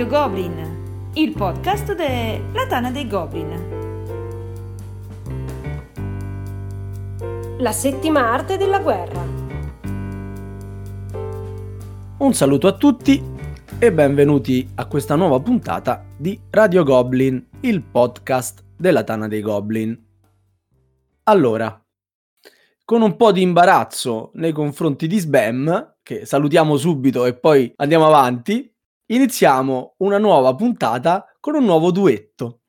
Radio Goblin, il podcast della Tana dei Goblin. La settima arte della guerra. Un saluto a tutti e benvenuti a questa nuova puntata di Radio Goblin, il podcast della Tana dei Goblin. Allora, con un po' di imbarazzo nei confronti di Sbam, che salutiamo subito e poi andiamo avanti, iniziamo una nuova puntata con un nuovo duetto.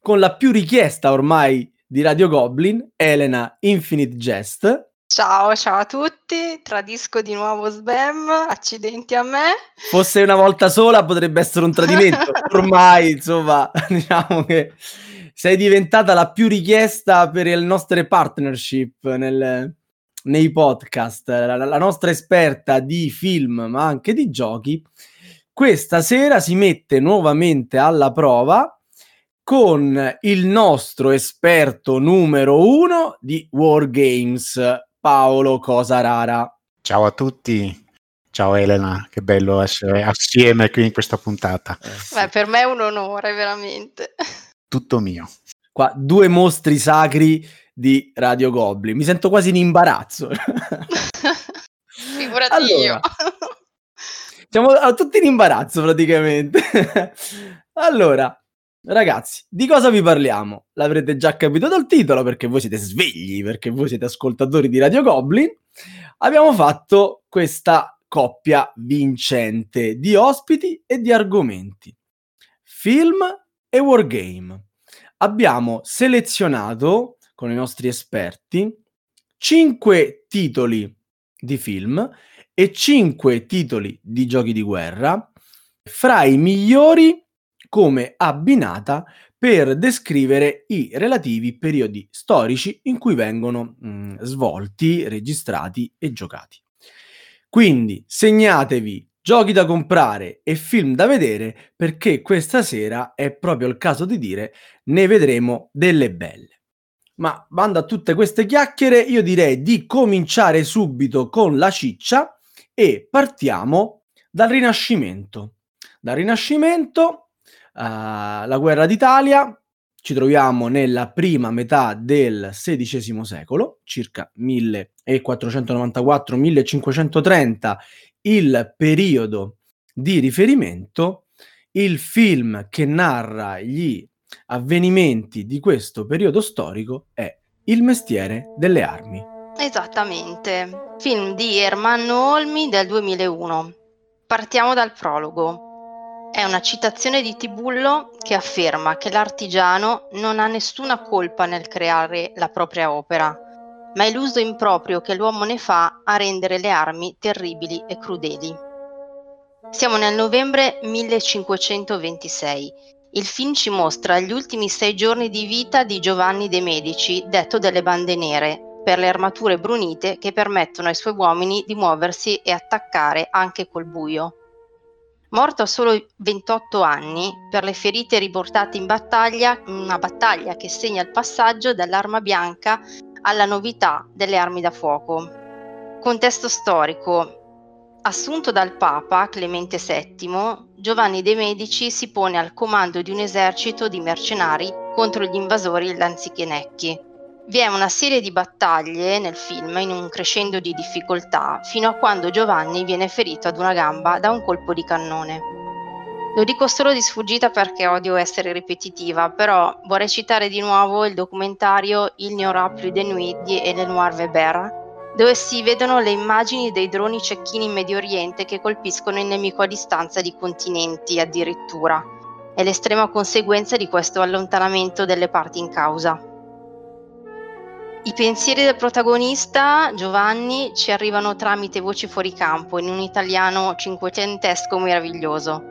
Con la più richiesta ormai di Radio Goblin, Elena Infinite Jest. Ciao, ciao a tutti, tradisco di nuovo Sbam, accidenti a me. Fosse una volta sola potrebbe essere un tradimento, ormai insomma diciamo che sei diventata la più richiesta per le nostre partnership nel, nei podcast, la, la nostra esperta di film ma anche di giochi. Questa sera si mette nuovamente alla prova con il nostro esperto numero uno di Wargames, Paolo Cosarara. Ciao a tutti, ciao Elena, che bello essere assieme qui in questa puntata. Eh. Beh, per me è un onore, veramente. Tutto mio. Qua due mostri sacri di Radio Goblin. Mi sento quasi in imbarazzo. Figurati allora, io. Siamo tutti in imbarazzo praticamente. allora, Ragazzi, di cosa vi parliamo? L'avrete già capito dal titolo perché voi siete svegli, perché voi siete ascoltatori di Radio Goblin. Abbiamo fatto questa coppia vincente di ospiti e di argomenti. Film e wargame. Abbiamo selezionato con i nostri esperti 5 titoli di film e 5 titoli di giochi di guerra fra i migliori come abbinata per descrivere i relativi periodi storici in cui vengono mh, svolti, registrati e giocati. Quindi segnatevi giochi da comprare e film da vedere perché questa sera è proprio il caso di dire ne vedremo delle belle. Ma bando a tutte queste chiacchiere, io direi di cominciare subito con la ciccia e partiamo dal Rinascimento. Dal Rinascimento Uh, la guerra d'Italia ci troviamo nella prima metà del XVI secolo, circa 1494-1530, il periodo di riferimento. Il film che narra gli avvenimenti di questo periodo storico è Il mestiere delle armi. Esattamente, film di Ermanno Olmi del 2001. Partiamo dal prologo. È una citazione di Tibullo che afferma che l'artigiano non ha nessuna colpa nel creare la propria opera, ma è l'uso improprio che l'uomo ne fa a rendere le armi terribili e crudeli. Siamo nel novembre 1526. Il film ci mostra gli ultimi sei giorni di vita di Giovanni de' Medici, detto delle bande nere, per le armature brunite che permettono ai suoi uomini di muoversi e attaccare anche col buio. Morto a solo 28 anni per le ferite riportate in battaglia, una battaglia che segna il passaggio dall'arma bianca alla novità delle armi da fuoco. Contesto storico. Assunto dal Papa Clemente VII, Giovanni de' Medici si pone al comando di un esercito di mercenari contro gli invasori lanzichenecchi. Vi è una serie di battaglie nel film in un crescendo di difficoltà fino a quando Giovanni viene ferito ad una gamba da un colpo di cannone. Lo dico solo di sfuggita perché odio essere ripetitiva, però vorrei citare di nuovo il documentario Il n'y aura plus de nuit di Eleanor Weber, dove si vedono le immagini dei droni cecchini in Medio Oriente che colpiscono il nemico a distanza di continenti addirittura. È l'estrema conseguenza di questo allontanamento delle parti in causa. I pensieri del protagonista, Giovanni, ci arrivano tramite voci fuori campo in un italiano cinquecentesco meraviglioso.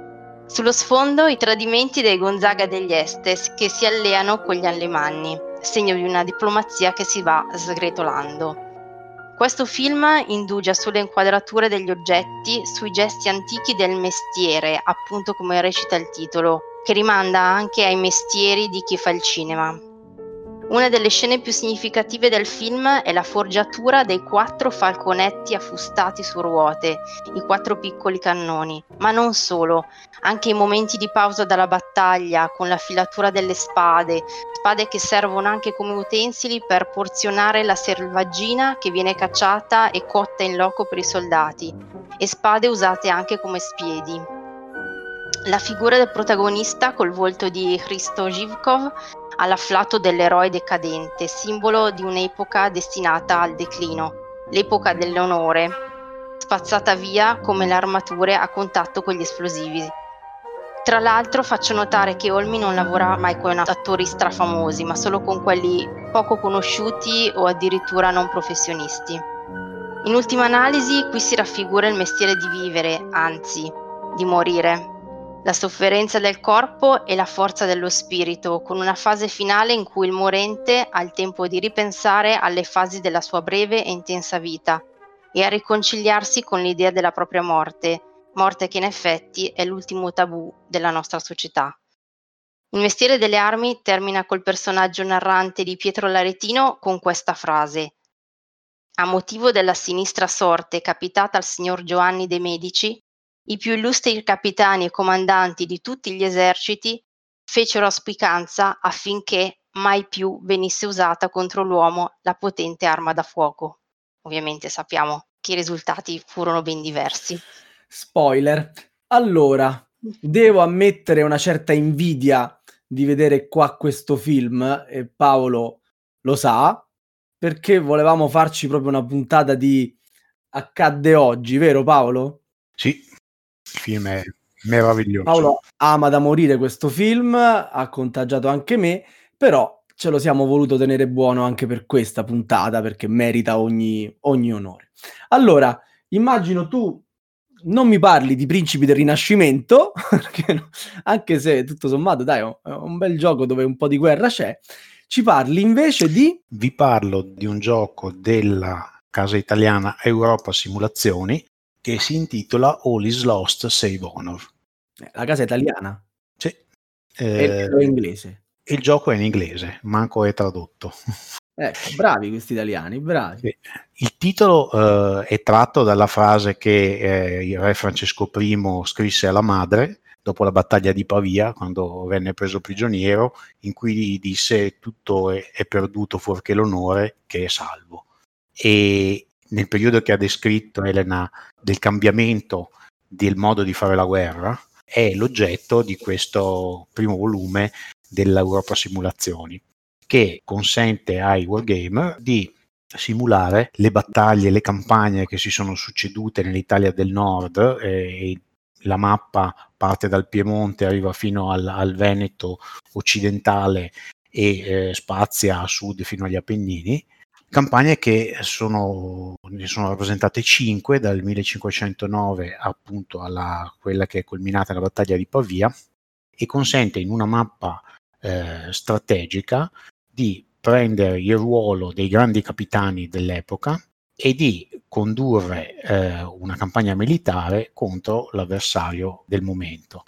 Sullo sfondo i tradimenti dei Gonzaga degli Estes che si alleano con gli Alemanni, segno di una diplomazia che si va sgretolando. Questo film indugia sulle inquadrature degli oggetti, sui gesti antichi del mestiere, appunto come recita il titolo, che rimanda anche ai mestieri di chi fa il cinema, Una delle scene più significative del film è la forgiatura dei quattro falconetti affustati su ruote, i quattro piccoli cannoni, ma non solo, anche i momenti di pausa dalla battaglia con la filatura delle spade, spade che servono anche come utensili per porzionare la selvaggina che viene cacciata e cotta in loco per i soldati, e spade usate anche come spiedi. La figura del protagonista col volto di Hristo Zhivkov all'afflato dell'eroe decadente, simbolo di un'epoca destinata al declino, l'epoca dell'onore, spazzata via come le armature a contatto con gli esplosivi. Tra l'altro faccio notare che Olmi non lavora mai con attori strafamosi, ma solo con quelli poco conosciuti o addirittura non professionisti. In ultima analisi, qui si raffigura il mestiere di vivere, anzi, di morire, la sofferenza del corpo e la forza dello spirito, con una fase finale in cui il morente ha il tempo di ripensare alle fasi della sua breve e intensa vita e a riconciliarsi con l'idea della propria morte, morte che in effetti è l'ultimo tabù della nostra società. Il mestiere delle armi termina col personaggio narrante di Pietro Laretino con questa frase. A motivo della sinistra sorte capitata al signor Giovanni de' Medici, i più illustri capitani e comandanti di tutti gli eserciti fecero auspicanza affinché mai più venisse usata contro l'uomo la potente arma da fuoco. Ovviamente sappiamo che i risultati furono ben diversi. Spoiler. Allora, devo ammettere una certa invidia di vedere qua questo film e Paolo lo sa perché volevamo farci proprio una puntata di accadde oggi, vero Paolo? Sì, il film è meraviglioso. Paolo ama da morire questo film, ha contagiato anche me, però ce lo siamo voluto tenere buono anche per questa puntata perché merita ogni, ogni onore. Allora, immagino tu non mi parli di Principi del Rinascimento, anche se tutto sommato, dai, è un bel gioco dove un po' di guerra c'è. Ci parli invece di. Vi parlo di un gioco della casa italiana Europa Simulazioni che si intitola All is Lost Save Honor. Eh, la casa italiana? Sì. Eh, è inglese. Il gioco è in inglese, manco è tradotto. Ecco, bravi questi italiani, bravi. Sì. Il titolo eh, è tratto dalla frase che eh, il re Francesco I scrisse alla madre dopo la battaglia di Pavia, quando venne preso prigioniero, in cui disse tutto è, è perduto fuorché l'onore che è salvo. E nel periodo che ha descritto Elena del cambiamento del modo di fare la guerra, è l'oggetto di questo primo volume dell'Europa Simulazioni, che consente ai wargamer di simulare le battaglie, le campagne che si sono succedute nell'Italia del Nord eh, la mappa parte dal Piemonte, arriva fino al, al Veneto occidentale e eh, spazia a sud fino agli Appennini campagne che sono, ne sono rappresentate 5 dal 1509 appunto alla quella che è culminata nella battaglia di Pavia e consente in una mappa eh, strategica di prendere il ruolo dei grandi capitani dell'epoca e di condurre eh, una campagna militare contro l'avversario del momento.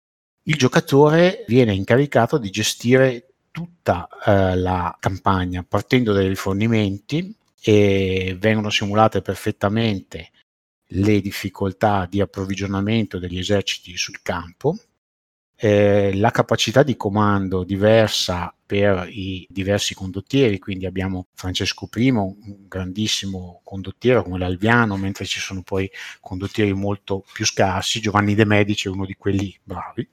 Il giocatore viene incaricato di gestire tutta eh, la campagna partendo dai rifornimenti e vengono simulate perfettamente le difficoltà di approvvigionamento degli eserciti sul campo, eh, la capacità di comando diversa per i diversi condottieri, quindi abbiamo Francesco I, un grandissimo condottiero come l'Alviano, mentre ci sono poi condottieri molto più scarsi, Giovanni De Medici è uno di quelli bravi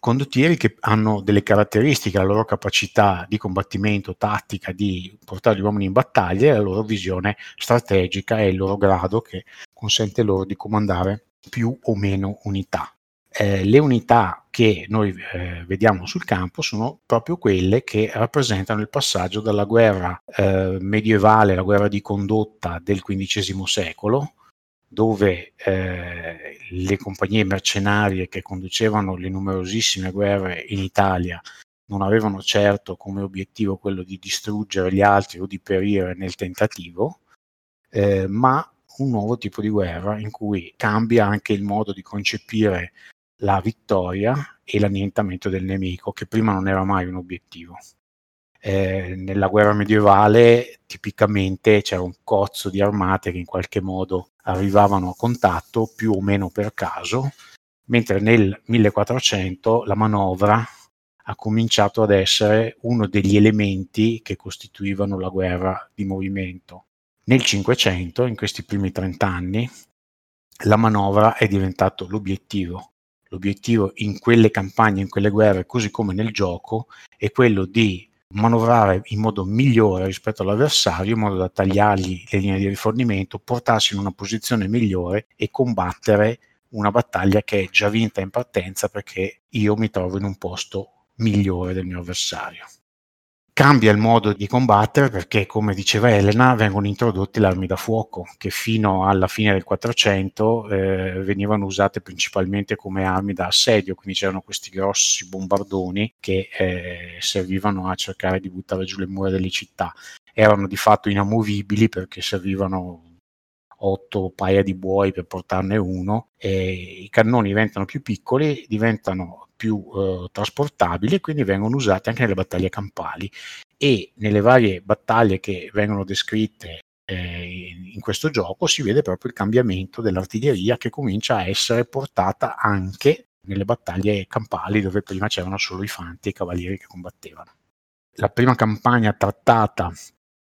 condottieri che hanno delle caratteristiche, la loro capacità di combattimento, tattica, di portare gli uomini in battaglia, la loro visione strategica e il loro grado che consente loro di comandare più o meno unità. Eh, le unità che noi eh, vediamo sul campo sono proprio quelle che rappresentano il passaggio dalla guerra eh, medievale, la guerra di condotta del XV secolo, dove eh, le compagnie mercenarie che conducevano le numerosissime guerre in Italia non avevano certo come obiettivo quello di distruggere gli altri o di perire nel tentativo, eh, ma un nuovo tipo di guerra in cui cambia anche il modo di concepire la vittoria e l'annientamento del nemico, che prima non era mai un obiettivo. Eh, nella guerra medievale tipicamente c'era un cozzo di armate che in qualche modo arrivavano a contatto più o meno per caso, mentre nel 1400 la manovra ha cominciato ad essere uno degli elementi che costituivano la guerra di movimento. Nel 500, in questi primi 30 anni, la manovra è diventato l'obiettivo. L'obiettivo in quelle campagne, in quelle guerre, così come nel gioco, è quello di manovrare in modo migliore rispetto all'avversario, in modo da tagliargli le linee di rifornimento, portarsi in una posizione migliore e combattere una battaglia che è già vinta in partenza perché io mi trovo in un posto migliore del mio avversario. Cambia il modo di combattere perché, come diceva Elena, vengono introdotte le armi da fuoco che fino alla fine del 400 eh, venivano usate principalmente come armi da assedio, quindi c'erano questi grossi bombardoni che eh, servivano a cercare di buttare giù le mura delle città. Erano di fatto inamovibili perché servivano otto paia di buoi per portarne uno i cannoni diventano più piccoli, diventano più eh, trasportabili e quindi vengono usati anche nelle battaglie campali e nelle varie battaglie che vengono descritte eh, in questo gioco si vede proprio il cambiamento dell'artiglieria che comincia a essere portata anche nelle battaglie campali dove prima c'erano solo i fanti e i cavalieri che combattevano. La prima campagna trattata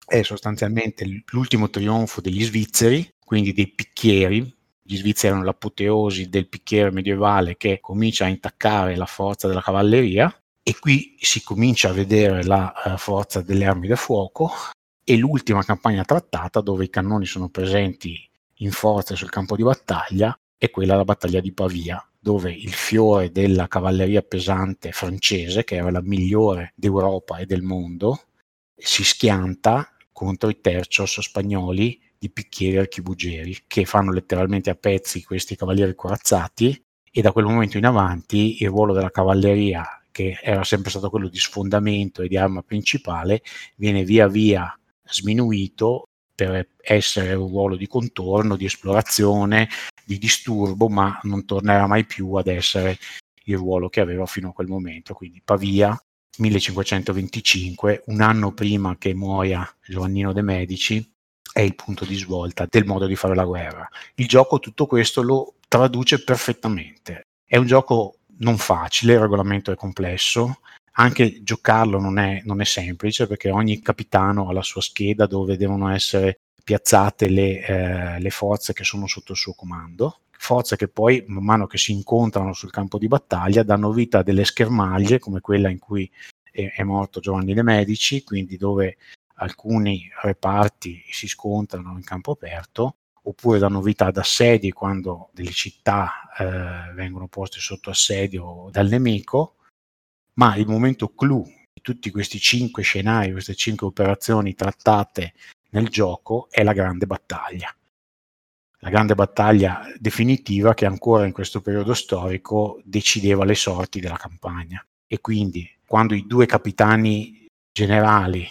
è sostanzialmente l'ultimo trionfo degli svizzeri, quindi dei picchieri, gli svizzeri erano l'apoteosi del picchiere medievale che comincia a intaccare la forza della cavalleria e qui si comincia a vedere la uh, forza delle armi da fuoco e l'ultima campagna trattata dove i cannoni sono presenti in forza sul campo di battaglia è quella della battaglia di Pavia dove il fiore della cavalleria pesante francese che era la migliore d'Europa e del mondo si schianta contro i tercios spagnoli di picchieri archibugeri che fanno letteralmente a pezzi questi cavalieri corazzati e da quel momento in avanti il ruolo della cavalleria che era sempre stato quello di sfondamento e di arma principale viene via via sminuito per essere un ruolo di contorno, di esplorazione, di disturbo, ma non tornerà mai più ad essere il ruolo che aveva fino a quel momento. Quindi Pavia, 1525, un anno prima che muoia Giovannino de' Medici, è il punto di svolta del modo di fare la guerra. Il gioco tutto questo lo traduce perfettamente. È un gioco non facile, il regolamento è complesso, anche giocarlo non è, non è semplice perché ogni capitano ha la sua scheda dove devono essere piazzate le, eh, le forze che sono sotto il suo comando forze che poi man mano che si incontrano sul campo di battaglia danno vita a delle schermaglie come quella in cui è, è morto Giovanni de' Medici, quindi dove alcuni reparti si scontrano in campo aperto oppure danno vita ad assedi quando delle città eh, vengono poste sotto assedio dal nemico, ma il momento clou di tutti questi cinque scenari, queste cinque operazioni trattate nel gioco è la grande battaglia. La grande battaglia definitiva che ancora in questo periodo storico decideva le sorti della campagna. E quindi quando i due capitani generali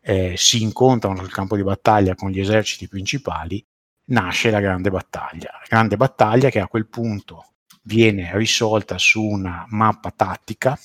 eh, si incontrano sul campo di battaglia con gli eserciti principali, nasce la grande battaglia. La grande battaglia che a quel punto viene risolta su una mappa tattica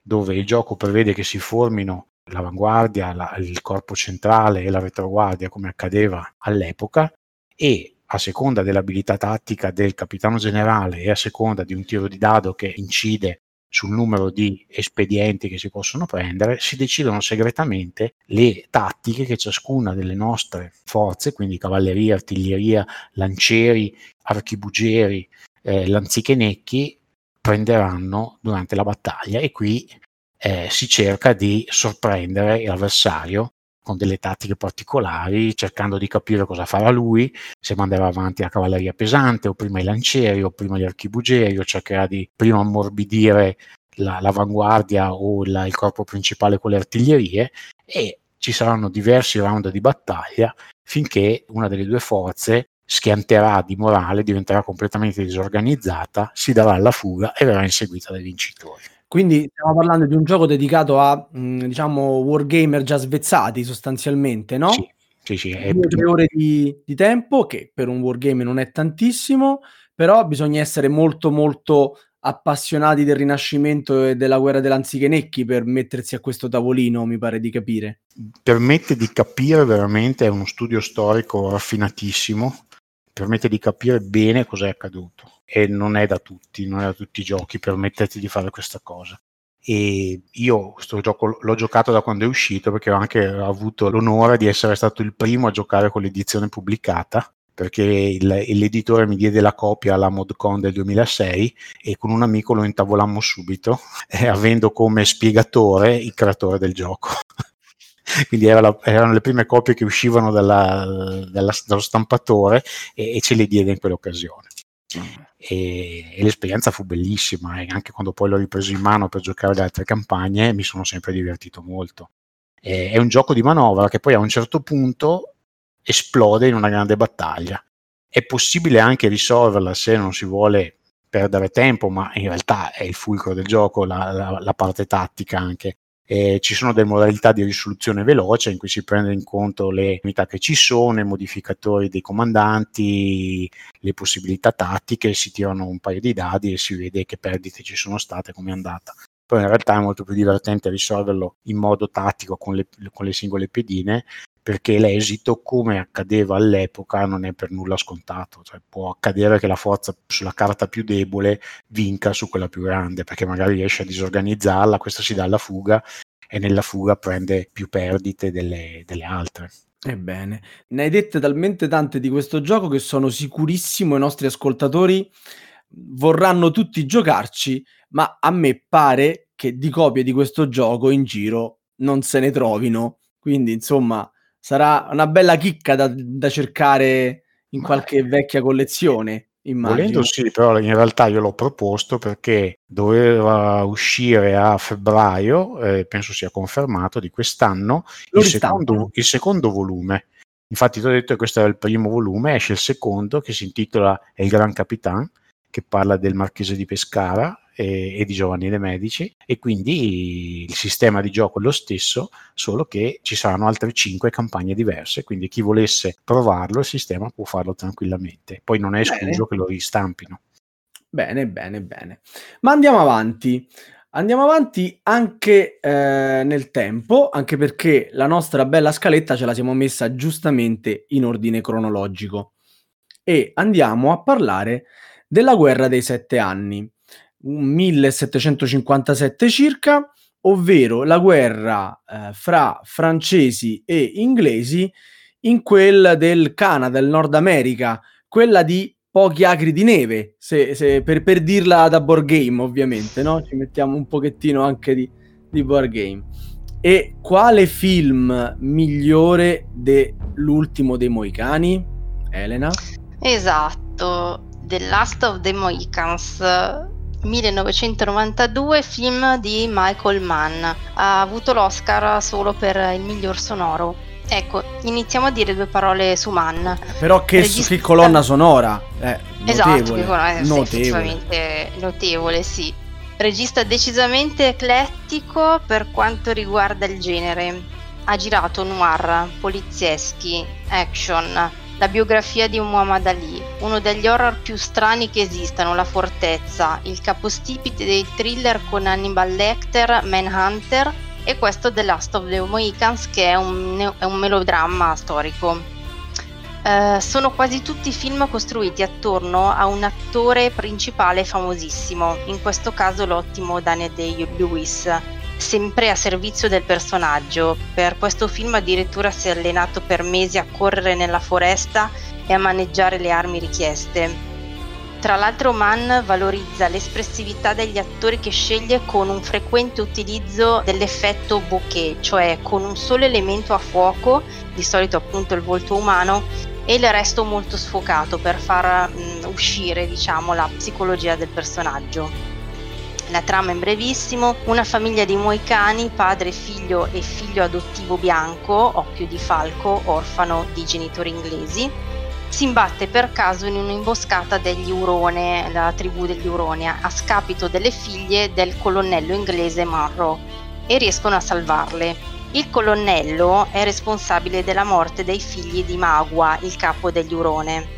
dove il gioco prevede che si formino l'avanguardia, la, il corpo centrale e la retroguardia come accadeva all'epoca e a seconda dell'abilità tattica del capitano generale e a seconda di un tiro di dado che incide sul numero di espedienti che si possono prendere, si decidono segretamente le tattiche che ciascuna delle nostre forze, quindi cavalleria, artiglieria, lancieri, archibugeri, eh, lanzichenecchi, prenderanno durante la battaglia. E qui eh, si cerca di sorprendere l'avversario con delle tattiche particolari, cercando di capire cosa farà lui, se manderà avanti la cavalleria pesante, o prima i lancieri, o prima gli archibugeri, o cercherà di prima ammorbidire la, l'avanguardia o la, il corpo principale con le artiglierie, e ci saranno diversi round di battaglia finché una delle due forze schianterà di morale, diventerà completamente disorganizzata, si darà alla fuga e verrà inseguita dai vincitori. Quindi stiamo parlando di un gioco dedicato a, mh, diciamo, wargamer già svezzati sostanzialmente, no? Sì, sì, sì. È... Due tre ore di, di, tempo, che per un wargame non è tantissimo, però bisogna essere molto molto appassionati del Rinascimento e della guerra dell'Anzichenecchi per mettersi a questo tavolino, mi pare di capire. Permette di capire veramente, è uno studio storico raffinatissimo, permette di capire bene cosa è accaduto e non è da tutti, non è da tutti i giochi permetterti di fare questa cosa. E io questo gioco l'ho giocato da quando è uscito perché ho anche avuto l'onore di essere stato il primo a giocare con l'edizione pubblicata perché il, l'editore mi diede la copia alla ModCon del 2006 e con un amico lo intavolammo subito, eh, avendo come spiegatore il creatore del gioco. Quindi era la, erano le prime copie che uscivano dalla, dalla, dallo stampatore e, e, ce le diede in quell'occasione. E, e, l'esperienza fu bellissima e anche quando poi l'ho ripreso in mano per giocare le altre campagne mi sono sempre divertito molto. E, è un gioco di manovra che poi a un certo punto esplode in una grande battaglia. È possibile anche risolverla se non si vuole perdere tempo, ma in realtà è il fulcro del gioco, la, la, la parte tattica anche. E ci sono delle modalità di risoluzione veloce in cui si prende in conto le unità che ci sono, i modificatori dei comandanti, le possibilità tattiche, si tirano un paio di dadi e si vede che perdite ci sono state, come è andata. Poi in realtà è molto più divertente risolverlo in modo tattico con le, con le singole pedine perché l'esito, come accadeva all'epoca, non è per nulla scontato. Cioè, può accadere che la forza sulla carta più debole vinca su quella più grande, perché magari riesce a disorganizzarla, questa si dà alla fuga e nella fuga prende più perdite delle, delle altre. Ebbene, ne hai dette talmente tante di questo gioco che sono sicurissimo i nostri ascoltatori vorranno tutti giocarci, ma a me pare che di copie di questo gioco in giro non se ne trovino. Quindi, insomma, sarà una bella chicca da, da cercare in Ma qualche vecchia collezione. Immagino. Volendo sì, però in realtà io l'ho proposto perché doveva uscire a febbraio, eh, penso sia confermato, di quest'anno, il secondo, il secondo, volume. Infatti ti ho detto che questo era il primo volume, esce il secondo che si intitola El Gran Capitan, che parla del marchese di Pescara e, e, di Giovanni De Medici e quindi il sistema di gioco è lo stesso, solo che ci saranno altre 5 campagne diverse, quindi chi volesse provarlo il sistema può farlo tranquillamente. Poi non è escluso che lo ristampino. Bene, bene, bene. Ma andiamo avanti. Andiamo avanti anche eh, nel tempo, anche perché la nostra bella scaletta ce la siamo messa giustamente in ordine cronologico. E andiamo a parlare della guerra dei sette anni, 1757 circa, ovvero la guerra eh, fra francesi e inglesi in quel del Canada, del Nord America, quella di pochi acri di neve, se, se, per, per, dirla da board game ovviamente, no? ci mettiamo un pochettino anche di, di board game. E quale film migliore dell'ultimo dei Moicani? Elena? Esatto, The Last of the Mohicans 1992, film di Michael Mann. Ha avuto l'Oscar solo per il miglior sonoro. Ecco, iniziamo a dire due parole su Mann. Però che, Regista... che colonna sonora! Eh, esatto, che colonna, notevole. effettivamente notevole, sì. Regista decisamente eclettico per quanto riguarda il genere. Ha girato noir, polizieschi, action, la biografia di Muhammad Ali, uno degli horror più strani che esistano, La Fortezza, il capostipite dei thriller con Hannibal Lecter, Manhunter e questo The Last of the Mohicans che è un, è un melodramma storico. Uh, sono quasi tutti film costruiti attorno a un attore principale famosissimo, in questo caso l'ottimo Daniel Day-Lewis, sempre a servizio del personaggio. Per questo film addirittura si è allenato per mesi a correre nella foresta e a maneggiare le armi richieste. Tra l'altro Mann valorizza l'espressività degli attori che sceglie con un frequente utilizzo dell'effetto bokeh, cioè con un solo elemento a fuoco, di solito appunto il volto umano, e il resto molto sfocato per far mh, mm, uscire diciamo, la psicologia del personaggio. La trama è brevissimo, una famiglia di moicani, padre, figlio e figlio adottivo bianco, occhio di falco, orfano di genitori inglesi, si imbatte per caso in un'imboscata degli Urone, la tribù degli Urone, a scapito delle figlie del colonnello inglese Monroe e riescono a salvarle. Il colonnello è responsabile della morte dei figli di Magua, il capo degli Urone.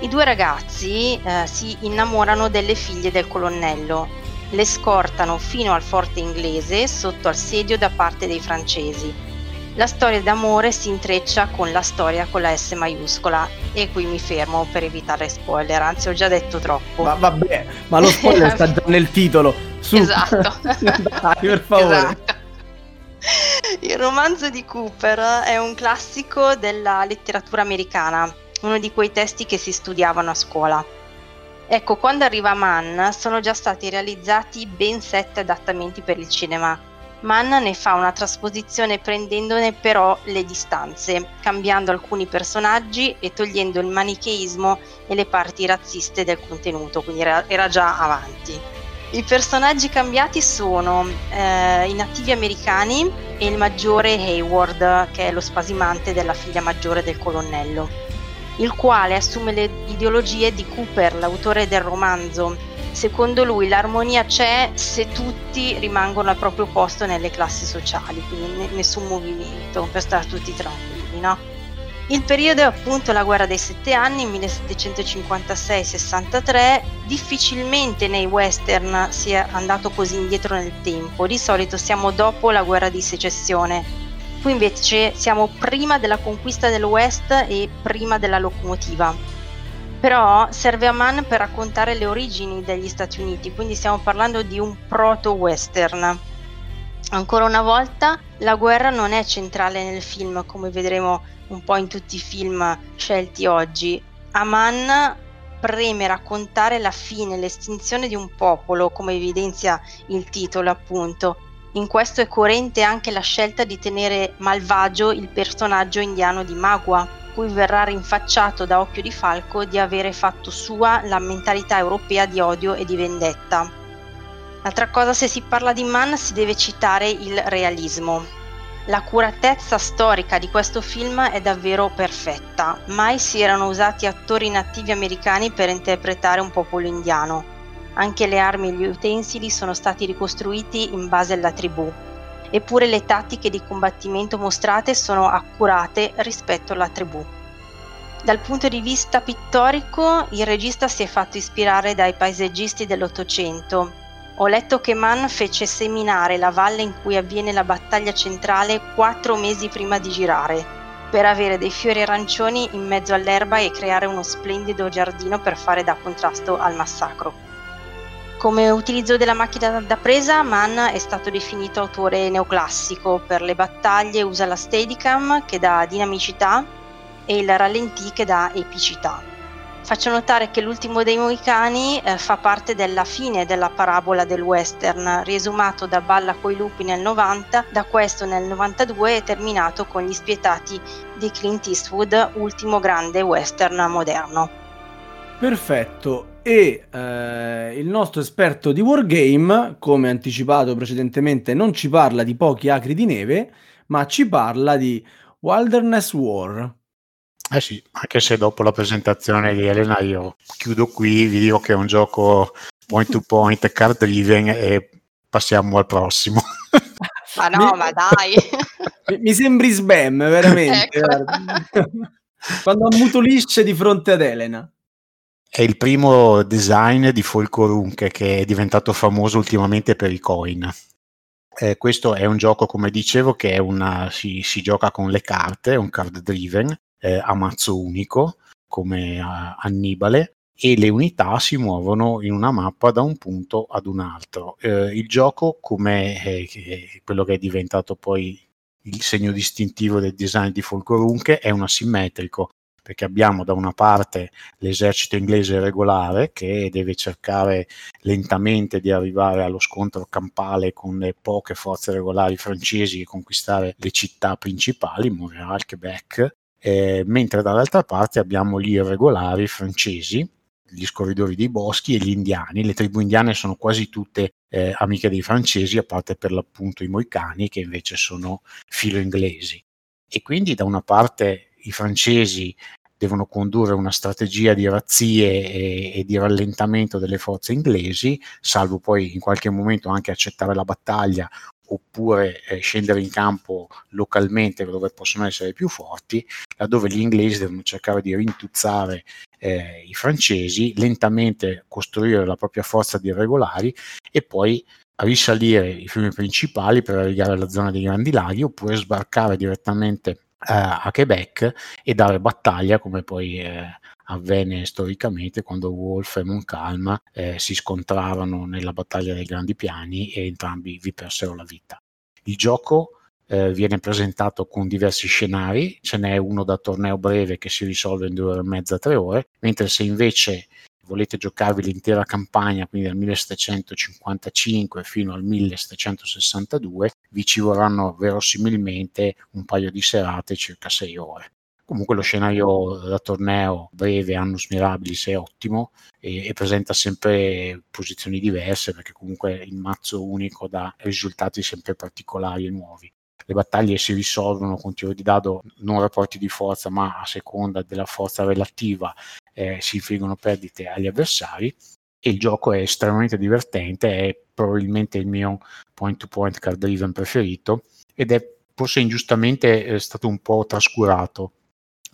I due ragazzi eh, si innamorano delle figlie del colonnello, le scortano fino al forte inglese sotto assedio da parte dei francesi. La storia d'amore si intreccia con la storia con la S maiuscola e qui mi fermo per evitare spoiler, anzi ho già detto troppo. Ma vabbè, ma lo spoiler sta già nel titolo. Su. Esatto. Dai, per favore. Esatto. Il romanzo di Cooper è un classico della letteratura americana, uno di quei testi che si studiavano a scuola. Ecco, quando arriva Mann sono già stati realizzati ben sette adattamenti per il cinema. Mann ne fa una trasposizione prendendone però le distanze, cambiando alcuni personaggi e togliendo il manicheismo e le parti razziste del contenuto, quindi era, già avanti. I personaggi cambiati sono eh, i nativi americani e il maggiore Hayward, che è lo spasimante della figlia maggiore del colonnello, il quale assume le ideologie di Cooper, l'autore del romanzo. Secondo lui l'armonia c'è se tutti rimangono al proprio posto nelle classi sociali, quindi nessun movimento, per stare tutti tranquilli, no? Il periodo è appunto la guerra dei sette anni, 1756-63, difficilmente nei western si è andato così indietro nel tempo, di solito siamo dopo la guerra di secessione, qui invece siamo prima della conquista dell'West e prima della locomotiva. Però serve a Mann per raccontare le origini degli Stati Uniti, quindi stiamo parlando di un proto-western. Ancora una volta la guerra non è centrale nel film, come vedremo un po' in tutti i film scelti oggi. A Mann preme raccontare la fine, l'estinzione di un popolo, come evidenzia il titolo appunto. In questo è coerente anche la scelta di tenere malvagio il personaggio indiano di Magua, cui verrà rinfacciato da Occhio di Falco di avere fatto sua la mentalità europea di odio e di vendetta. Altra cosa, se si parla di Mann si deve citare il realismo. L'accuratezza storica di questo film è davvero perfetta. Mai si erano usati attori nativi americani per interpretare un popolo indiano. Anche le armi e gli utensili sono stati ricostruiti in base alla tribù. Eppure le tattiche di combattimento mostrate sono accurate rispetto alla tribù. Dal punto di vista pittorico, il regista si è fatto ispirare dai paesaggisti dell'Ottocento, ho letto che Mann fece seminare la valle in cui avviene la battaglia centrale quattro mesi prima di girare, per avere dei fiori arancioni in mezzo all'erba e creare uno splendido giardino per fare da contrasto al massacro. Come utilizzo della macchina da presa, Mann è stato definito autore neoclassico. Per le battaglie usa la Steadicam che dà dinamicità e il rallentì che dà epicità. Faccio notare che l'ultimo dei Moicani eh, fa parte della fine della parabola del western, riesumato da Balla coi lupi nel 90, da questo nel 92 e terminato con Gli spietati di Clint Eastwood, ultimo grande western moderno. Perfetto. E eh, il nostro esperto di Wargame, come anticipato precedentemente, non ci parla di pochi acri di neve, ma ci parla di Wilderness War. Eh sì, anche se dopo la presentazione di Elena io chiudo qui, vi dico che è un gioco point to point, card driven e passiamo al prossimo. Ma no, mi, ma dai! Mi, sembri Sbam, veramente. Ecco. Quando ammutolisce di fronte ad Elena. È il primo design di Folkorunke che è diventato famoso ultimamente per i coin. Eh, questo è un gioco, come dicevo, che una, si, si, gioca con le carte, un card driven, eh, a mazzo unico come a Annibale e le unità si muovono in una mappa da un punto ad un altro. Eh, il gioco, come eh, quello che è diventato poi il segno distintivo del design di Folcorunche, è un asimmetrico perché abbiamo da una parte l'esercito inglese regolare che deve cercare lentamente di arrivare allo scontro campale con le poche forze regolari francesi e conquistare le città principali, Montreal, Quebec, eh, mentre dall'altra parte abbiamo gli irregolari francesi, gli scorridori dei boschi e gli indiani. Le tribù indiane sono quasi tutte eh, amiche dei francesi, a parte per l'appunto i moicani che invece sono filo inglesi. E quindi da una parte i francesi devono condurre una strategia di razzie e, e, di rallentamento delle forze inglesi, salvo poi in qualche momento anche accettare la battaglia oppure eh, scendere in campo localmente dove possono essere più forti, laddove gli inglesi devono cercare di rintuzzare eh, i francesi, lentamente costruire la propria forza di irregolari e poi risalire i fiumi principali per arrivare alla zona dei Grandi Laghi oppure sbarcare direttamente a Quebec e dare battaglia come poi eh, avvenne storicamente quando Wolf e Moncalm eh, si scontravano nella battaglia dei Grandi Piani e entrambi vi persero la vita. Il gioco eh, viene presentato con diversi scenari, ce n'è uno da torneo breve che si risolve in due ore e mezza, tre ore, mentre se invece volete giocarvi l'intera campagna, quindi dal 1755 fino al 1762, vi ci vorranno verosimilmente un paio di serate, circa sei ore. Comunque lo scenario da torneo breve Annus Mirabilis è ottimo e, e, presenta sempre posizioni diverse perché comunque il mazzo unico dà risultati sempre particolari e nuovi. Le battaglie si risolvono con tiro di dado non rapporti di forza ma a seconda della forza relativa eh, si infliggono perdite agli avversari e il gioco è estremamente divertente, è probabilmente il mio point to point card driven preferito ed è forse ingiustamente eh, stato un po' trascurato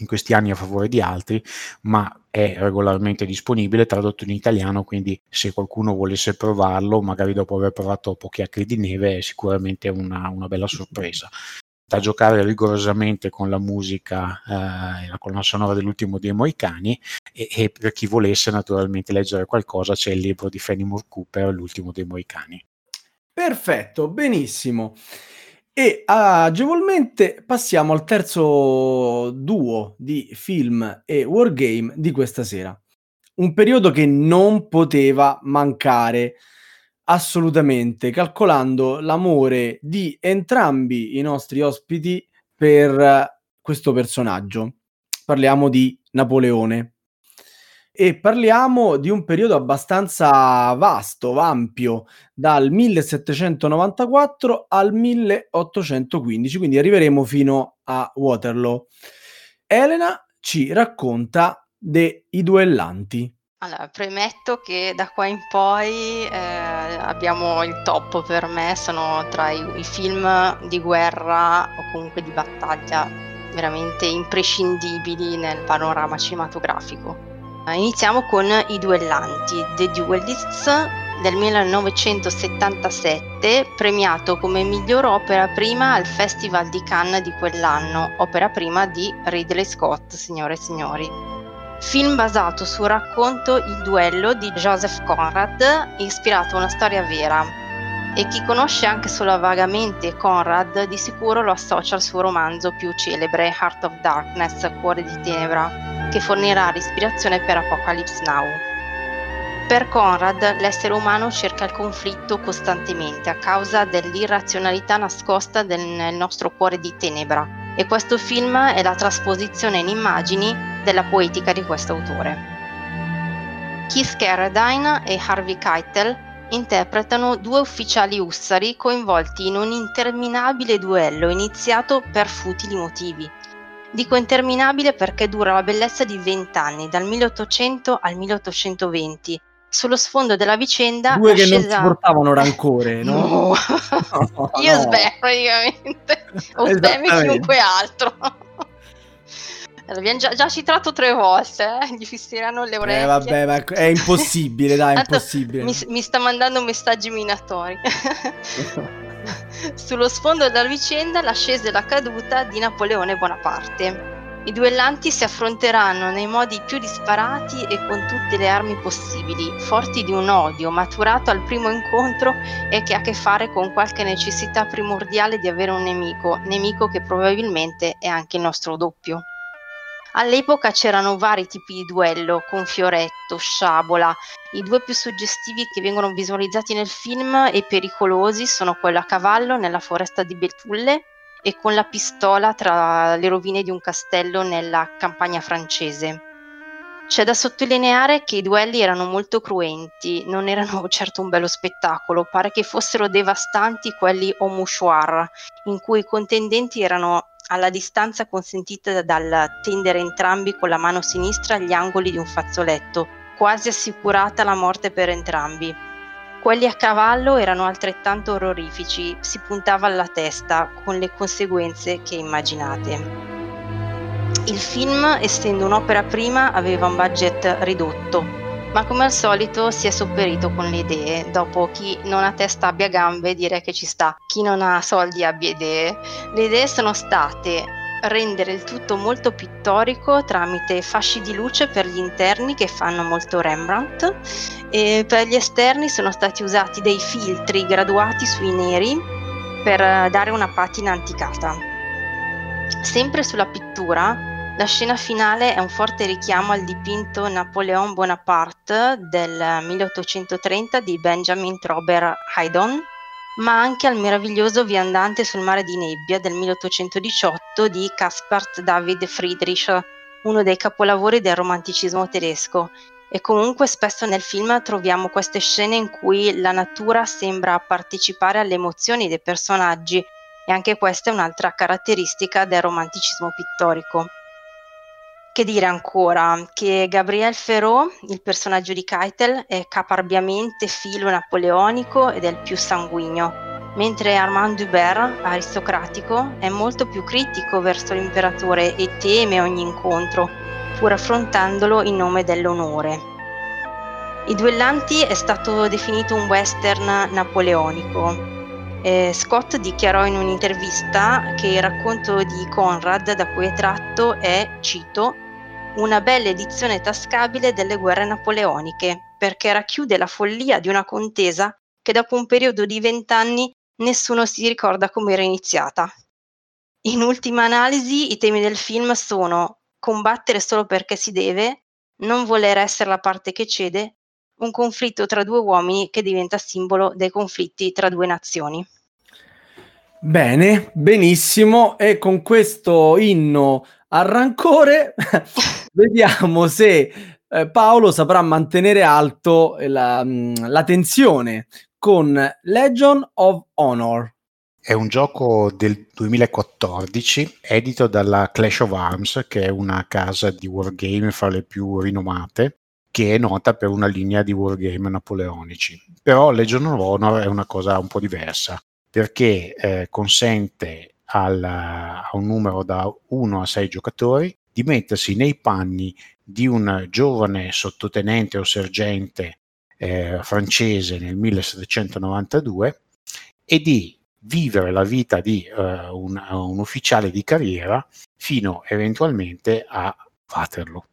in questi anni a favore di altri, ma è regolarmente disponibile, tradotto in italiano, quindi se qualcuno volesse provarlo, magari dopo aver provato pochi acri di neve, è sicuramente una, una bella sorpresa. Da giocare rigorosamente con la musica eh, la colonna sonora dell'ultimo dei Moicani e, e per chi volesse naturalmente leggere qualcosa c'è il libro di Fanny Moore Cooper, L'ultimo dei Moicani. Perfetto, benissimo. E agevolmente passiamo al terzo duo di film e wargame di questa sera. Un periodo che non poteva mancare assolutamente, calcolando l'amore di entrambi i nostri ospiti per questo personaggio. Parliamo di Napoleone e parliamo di un periodo abbastanza vasto, ampio, dal 1794 al 1815, quindi arriveremo fino a Waterloo. Elena ci racconta dei duellanti. Allora, premetto che da qua in poi eh, abbiamo il top per me, sono tra i, i film di guerra o comunque di battaglia veramente imprescindibili nel panorama cinematografico. Iniziamo con I Duellanti, The Duelists del 1977, premiato come miglior opera prima al Festival di Cannes di quell'anno, opera prima di Ridley Scott, signore e signori. Film basato sul racconto Il duello di Joseph Conrad, ispirato a una storia vera. E chi conosce anche solo vagamente Conrad di sicuro lo associa al suo romanzo più celebre Heart of Darkness, Cuore di Tenebra, che fornirà l'ispirazione per Apocalypse Now. Per Conrad l'essere umano cerca il conflitto costantemente a causa dell'irrazionalità nascosta del, nel nostro cuore di tenebra e questo film è la trasposizione in immagini della poetica di questo autore. Keith Carradine e Harvey Keitel interpretano due ufficiali ussari coinvolti in un interminabile duello iniziato per futili motivi Dico interminabile perché dura la bellezza di vent'anni, dal 1800 al 1820. Sullo sfondo della vicenda... Due che non si portavano rancore, no? no. no Io no. sbeh, praticamente. O sbeh chiunque altro. L'abbiamo già, già, citato tre volte, eh? gli fisseranno le orecchie. Eh vabbè, ma è impossibile, dai, è impossibile. Mi, mi sta mandando messaggi minatori. Sullo sfondo della vicenda l'ascesa e la caduta di Napoleone Bonaparte. I duellanti si affronteranno nei modi più disparati e con tutte le armi possibili, forti di un odio maturato al primo incontro e che ha a che fare con qualche necessità primordiale di avere un nemico, nemico che probabilmente è anche il nostro doppio. All'epoca c'erano vari tipi di duello, con fioretto, sciabola. I due più suggestivi che vengono visualizzati nel film e pericolosi sono quello a cavallo nella foresta di Betulle e con la pistola tra le rovine di un castello nella campagna francese. C'è da sottolineare che i duelli erano molto cruenti, non erano certo un bello spettacolo, pare che fossero devastanti quelli au mouchoir, in cui i contendenti erano alla distanza consentita dal tendere entrambi con la mano sinistra agli angoli di un fazzoletto, quasi assicurata la morte per entrambi. Quelli a cavallo erano altrettanto orrorifici, si puntava alla testa, con le conseguenze che immaginate. Il film, essendo un'opera prima, aveva un budget ridotto, ma come al solito si è sopperito con le idee. Dopo chi non ha testa abbia gambe, direi che ci sta. Chi non ha soldi abbia idee. Le idee sono state rendere il tutto molto pittorico tramite fasci di luce per gli interni che fanno molto Rembrandt e per gli esterni sono stati usati dei filtri graduati sui neri per dare una patina anticata. Sempre sulla pittura, la scena finale è un forte richiamo al dipinto Napoleon Bonaparte del 1830 di Benjamin Robert Haydon ma anche al meraviglioso Viandante sul mare di nebbia del 1818 di Caspar David Friedrich, uno dei capolavori del romanticismo tedesco. E comunque spesso nel film troviamo queste scene in cui la natura sembra partecipare alle emozioni dei personaggi e anche questa è un'altra caratteristica del romanticismo pittorico. Che dire ancora? Che Gabriel Ferraud, il personaggio di Keitel, è caparbiamente filo napoleonico ed è il più sanguigno, mentre Armand Dubert, aristocratico, è molto più critico verso l'imperatore e teme ogni incontro, pur affrontandolo in nome dell'onore. I Duellanti è stato definito un western napoleonico, eh, Scott dichiarò in un'intervista che il racconto di Conrad da cui è tratto è, cito, una bella edizione tascabile delle guerre napoleoniche, perché racchiude la follia di una contesa che dopo un periodo di vent'anni nessuno si ricorda come era iniziata. In ultima analisi, i temi del film sono combattere solo perché si deve, non voler essere la parte che cede un conflitto tra due uomini che diventa simbolo dei conflitti tra due nazioni. Bene, benissimo. E con questo inno al rancore vediamo se eh, Paolo saprà mantenere alto la, mm, la tensione con Legion of Honor. È un gioco del 2014, edito dalla Clash of Arms, che è una casa di wargame fra le più rinomate, che è nota per una linea di wargame napoleonici. Però Legion of Honor è una cosa un po' diversa, perché eh, consente al, a un numero da 1 a 6 giocatori di mettersi nei panni di un giovane sottotenente o sergente eh, francese nel 1792 e di vivere la vita di uh, un, un, ufficiale di carriera fino eventualmente a Waterloo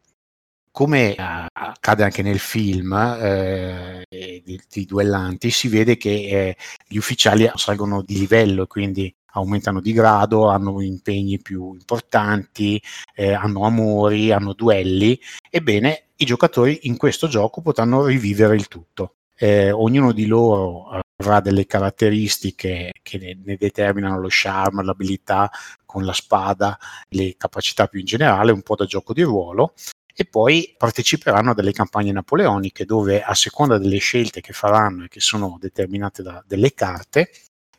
come uh, accade anche nel film eh, di, di, duellanti, si vede che eh, gli ufficiali salgono di livello, quindi aumentano di grado, hanno impegni più importanti, eh, hanno amori, hanno duelli. Ebbene, i giocatori in questo gioco potranno rivivere il tutto. Eh, ognuno di loro avrà delle caratteristiche che ne, ne, determinano lo charme, l'abilità con la spada, le capacità più in generale, un po' da gioco di ruolo e poi parteciperanno a delle campagne napoleoniche dove a seconda delle scelte che faranno e che sono determinate da delle carte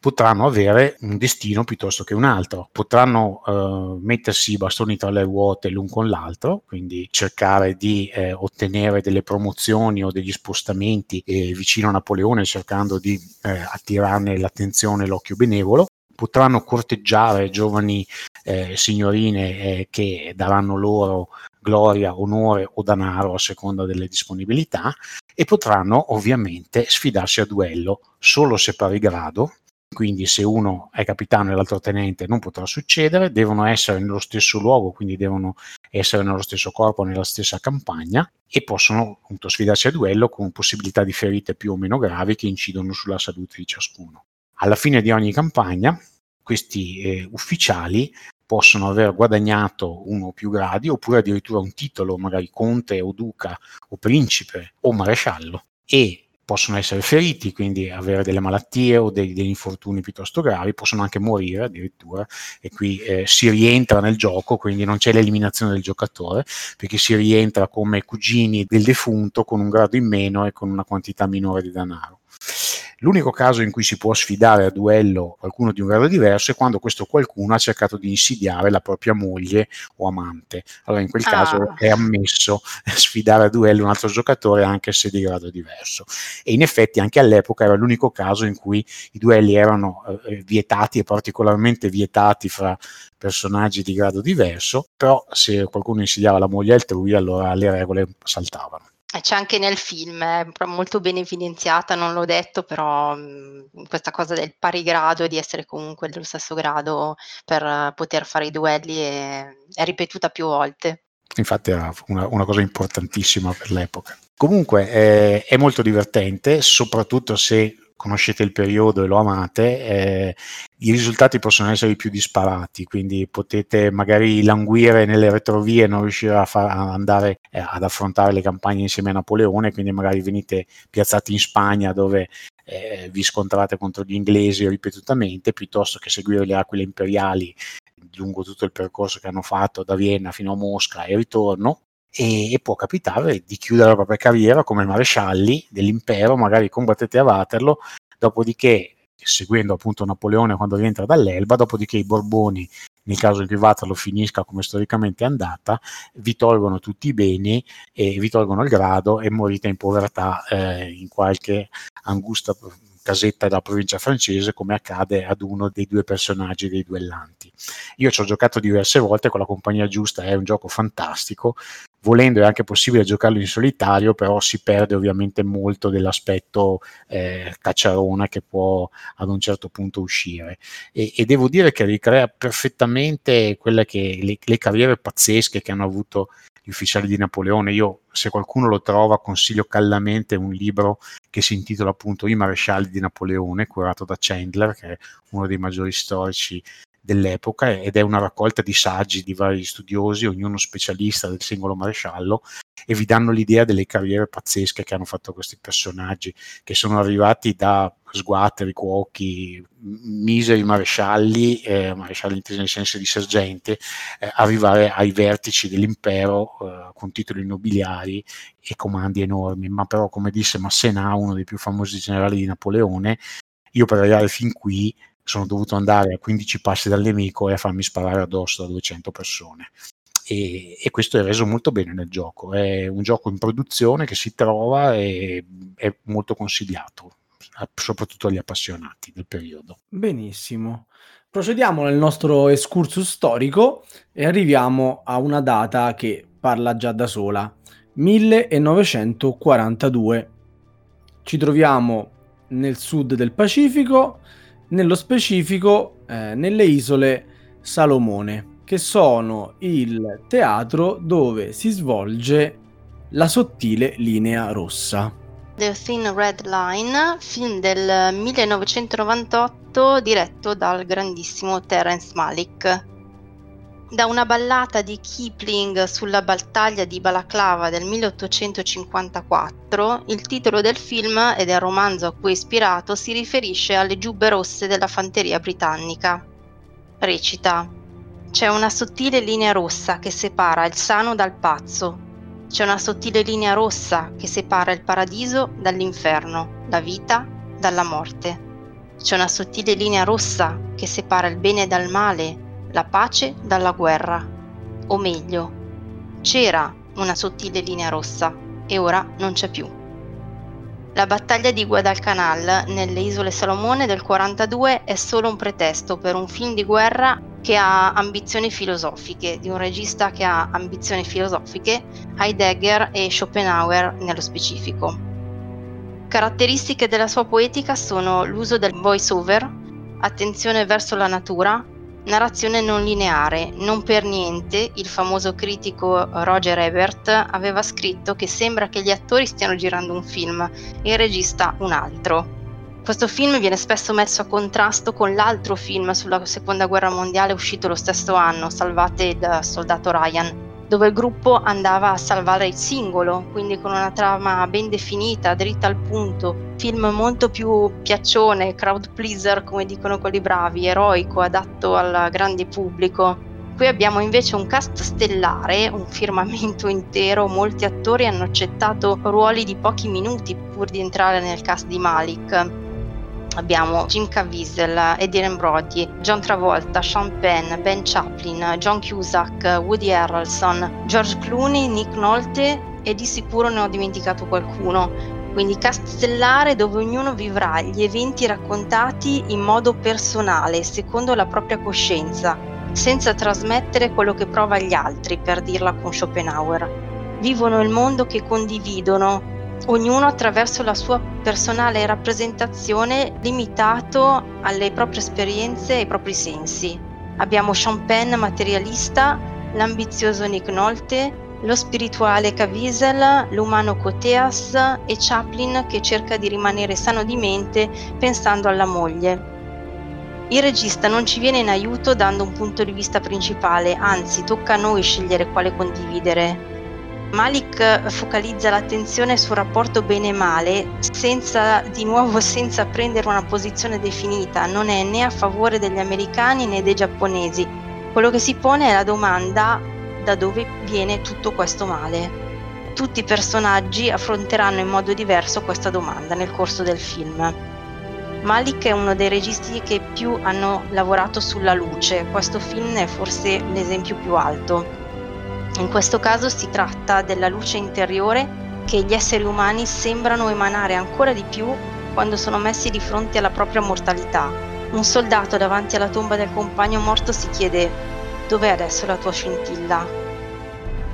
potranno avere un destino piuttosto che un altro, potranno eh, mettersi i bastoni tra le ruote l'un con l'altro, quindi cercare di eh, ottenere delle promozioni o degli spostamenti eh, vicino a Napoleone cercando di eh, attirarne l'attenzione e l'occhio benevolo, potranno corteggiare giovani eh, signorine eh, che daranno loro gloria, onore o denaro a seconda delle disponibilità e potranno ovviamente sfidarsi a duello solo se pari grado. Quindi se uno è capitano e l'altro tenente non potrà succedere, devono essere nello stesso luogo, quindi devono essere nello stesso corpo, nella stessa campagna e possono appunto sfidarsi a duello con possibilità di ferite più o meno gravi che incidono sulla salute di ciascuno. Alla fine di ogni campagna questi eh, ufficiali possono aver guadagnato uno o più gradi oppure addirittura un titolo, magari conte o duca o principe o maresciallo e possono essere feriti, quindi avere delle malattie o dei, degli infortuni piuttosto gravi, possono anche morire addirittura e qui eh, si rientra nel gioco, quindi non c'è l'eliminazione del giocatore, perché si rientra come cugini del defunto con un grado in meno e con una quantità minore di denaro. L'unico caso in cui si può sfidare a duello qualcuno di un grado diverso è quando questo qualcuno ha cercato di insidiare la propria moglie o amante. Allora in quel ah. caso è ammesso sfidare a duello un altro giocatore anche se di grado diverso. E in effetti anche all'epoca era l'unico caso in cui i duelli erano eh, vietati e particolarmente vietati fra personaggi di grado diverso, però se qualcuno insidiava la moglie altrui allora le regole saltavano. C'è anche nel film, è molto ben evidenziata, non l'ho detto, però mh, questa cosa del pari grado e di essere comunque dello stesso grado per poter fare i duelli è, è ripetuta più volte. Infatti era una, una cosa importantissima per l'epoca. Comunque eh, è molto divertente, soprattutto se conoscete il periodo e lo amate, eh, i risultati possono essere i più disparati, quindi potete magari languire nelle retrovie e non riuscire a, far, andare eh, ad affrontare le campagne insieme a Napoleone, quindi magari venite piazzati in Spagna dove eh, vi scontrate contro gli inglesi ripetutamente, piuttosto che seguire le aquile imperiali lungo tutto il percorso che hanno fatto da Vienna fino a Mosca e ritorno, e, e, può capitare di chiudere la propria carriera come marescialli dell'impero, magari combattete a Waterloo, dopodiché seguendo appunto Napoleone quando rientra dall'Elba, dopodiché i Borboni, nel caso in cui Waterloo finisca come storicamente è andata, vi tolgono tutti i beni e vi tolgono il grado e morite in povertà eh, in qualche angusta casetta della provincia francese come accade ad uno dei due personaggi dei duellanti. Io ci ho giocato diverse volte con la compagnia giusta, è un gioco fantastico, volendo è anche possibile giocarlo in solitario, però si perde ovviamente molto dell'aspetto eh, cacciarona che può ad un certo punto uscire. E, e devo dire che ricrea perfettamente quelle che le, le carriere pazzesche che hanno avuto gli ufficiali di Napoleone. Io, se qualcuno lo trova, consiglio caldamente un libro che si intitola appunto I marescialli di Napoleone, curato da Chandler, che è uno dei maggiori storici dell'epoca ed è una raccolta di saggi di vari studiosi, ognuno specialista del singolo maresciallo e vi danno l'idea delle carriere pazzesche che hanno fatto questi personaggi che sono arrivati da sguatteri, cuochi, miseri marescialli, eh, marescialli intesi nel senso di sergente, eh, arrivare ai vertici dell'impero eh, con titoli nobiliari e comandi enormi, ma però come disse Massenà, uno dei più famosi generali di Napoleone, io per arrivare fin qui sono dovuto andare a 15 passi dal nemico e a farmi sparare addosso da 200 persone. E, e, questo è reso molto bene nel gioco. È un gioco in produzione che si trova e è molto consigliato, soprattutto agli appassionati del periodo. Benissimo. Procediamo nel nostro excursus storico e arriviamo a una data che parla già da sola, 1942. Ci troviamo nel sud del Pacifico, nello specifico eh, nelle isole Salomone, che sono il teatro dove si svolge la sottile linea rossa. The Thin Red Line, film del 1998 diretto dal grandissimo Terence Malick. Da una ballata di Kipling sulla battaglia di Balaclava del 1854, il titolo del film e del romanzo a cui è ispirato si riferisce alle giubbe rosse della fanteria britannica. Recita: C'è una sottile linea rossa che separa il sano dal pazzo. C'è una sottile linea rossa che separa il paradiso dall'inferno, la vita dalla morte. C'è una sottile linea rossa che separa il bene dal male, la pace dalla guerra. O meglio, c'era una sottile linea rossa e ora non c'è più. La battaglia di Guadalcanal nelle isole Salomone del 42 è solo un pretesto per un film di guerra che ha ambizioni filosofiche, di un regista che ha ambizioni filosofiche, Heidegger e Schopenhauer nello specifico. Caratteristiche della sua poetica sono l'uso del voice over, attenzione verso la natura, Narrazione non lineare. Non per niente il famoso critico Roger Ebert aveva scritto che sembra che gli attori stiano girando un film e il regista un altro. Questo film viene spesso messo a contrasto con l'altro film sulla seconda guerra mondiale uscito lo stesso anno, Salvate il soldato Ryan, dove il gruppo andava a salvare il singolo, quindi con una trama ben definita, dritta al punto, film molto più piaccione, crowd pleaser come dicono quelli bravi, eroico, adatto al grande pubblico. Qui abbiamo invece un cast stellare, un firmamento intero, molti attori hanno accettato ruoli di pochi minuti pur di entrare nel cast di Malik. Abbiamo Jim Caviezel, Eddie Brody, John Travolta, Sean Penn, Ben Chaplin, John Cusack, Woody Harrelson, George Clooney, Nick Nolte e di sicuro ne ho dimenticato qualcuno. Quindi cast stellare dove ognuno vivrà gli eventi raccontati in modo personale, secondo la propria coscienza, senza trasmettere quello che prova agli altri, per dirla con Schopenhauer. Vivono il mondo che condividono, ognuno attraverso la sua personale rappresentazione limitato alle proprie esperienze e ai propri sensi. Abbiamo Sean Penn materialista, l'ambizioso Nick Nolte, lo spirituale Caviezel, l'umano Coteas e Chaplin che cerca di rimanere sano di mente pensando alla moglie. Il regista non ci viene in aiuto dando un punto di vista principale, anzi tocca a noi scegliere quale condividere. Malik focalizza l'attenzione sul rapporto bene-male senza, di nuovo senza prendere una posizione definita, non è né a favore degli americani né dei giapponesi. Quello che si pone è la domanda da dove viene tutto questo male. Tutti i personaggi affronteranno in modo diverso questa domanda nel corso del film. Malik è uno dei registi che più hanno lavorato sulla luce, questo film è forse l'esempio più alto. In questo caso si tratta della luce interiore che gli esseri umani sembrano emanare ancora di più quando sono messi di fronte alla propria mortalità. Un soldato davanti alla tomba del compagno morto si chiede dov'è adesso la tua scintilla?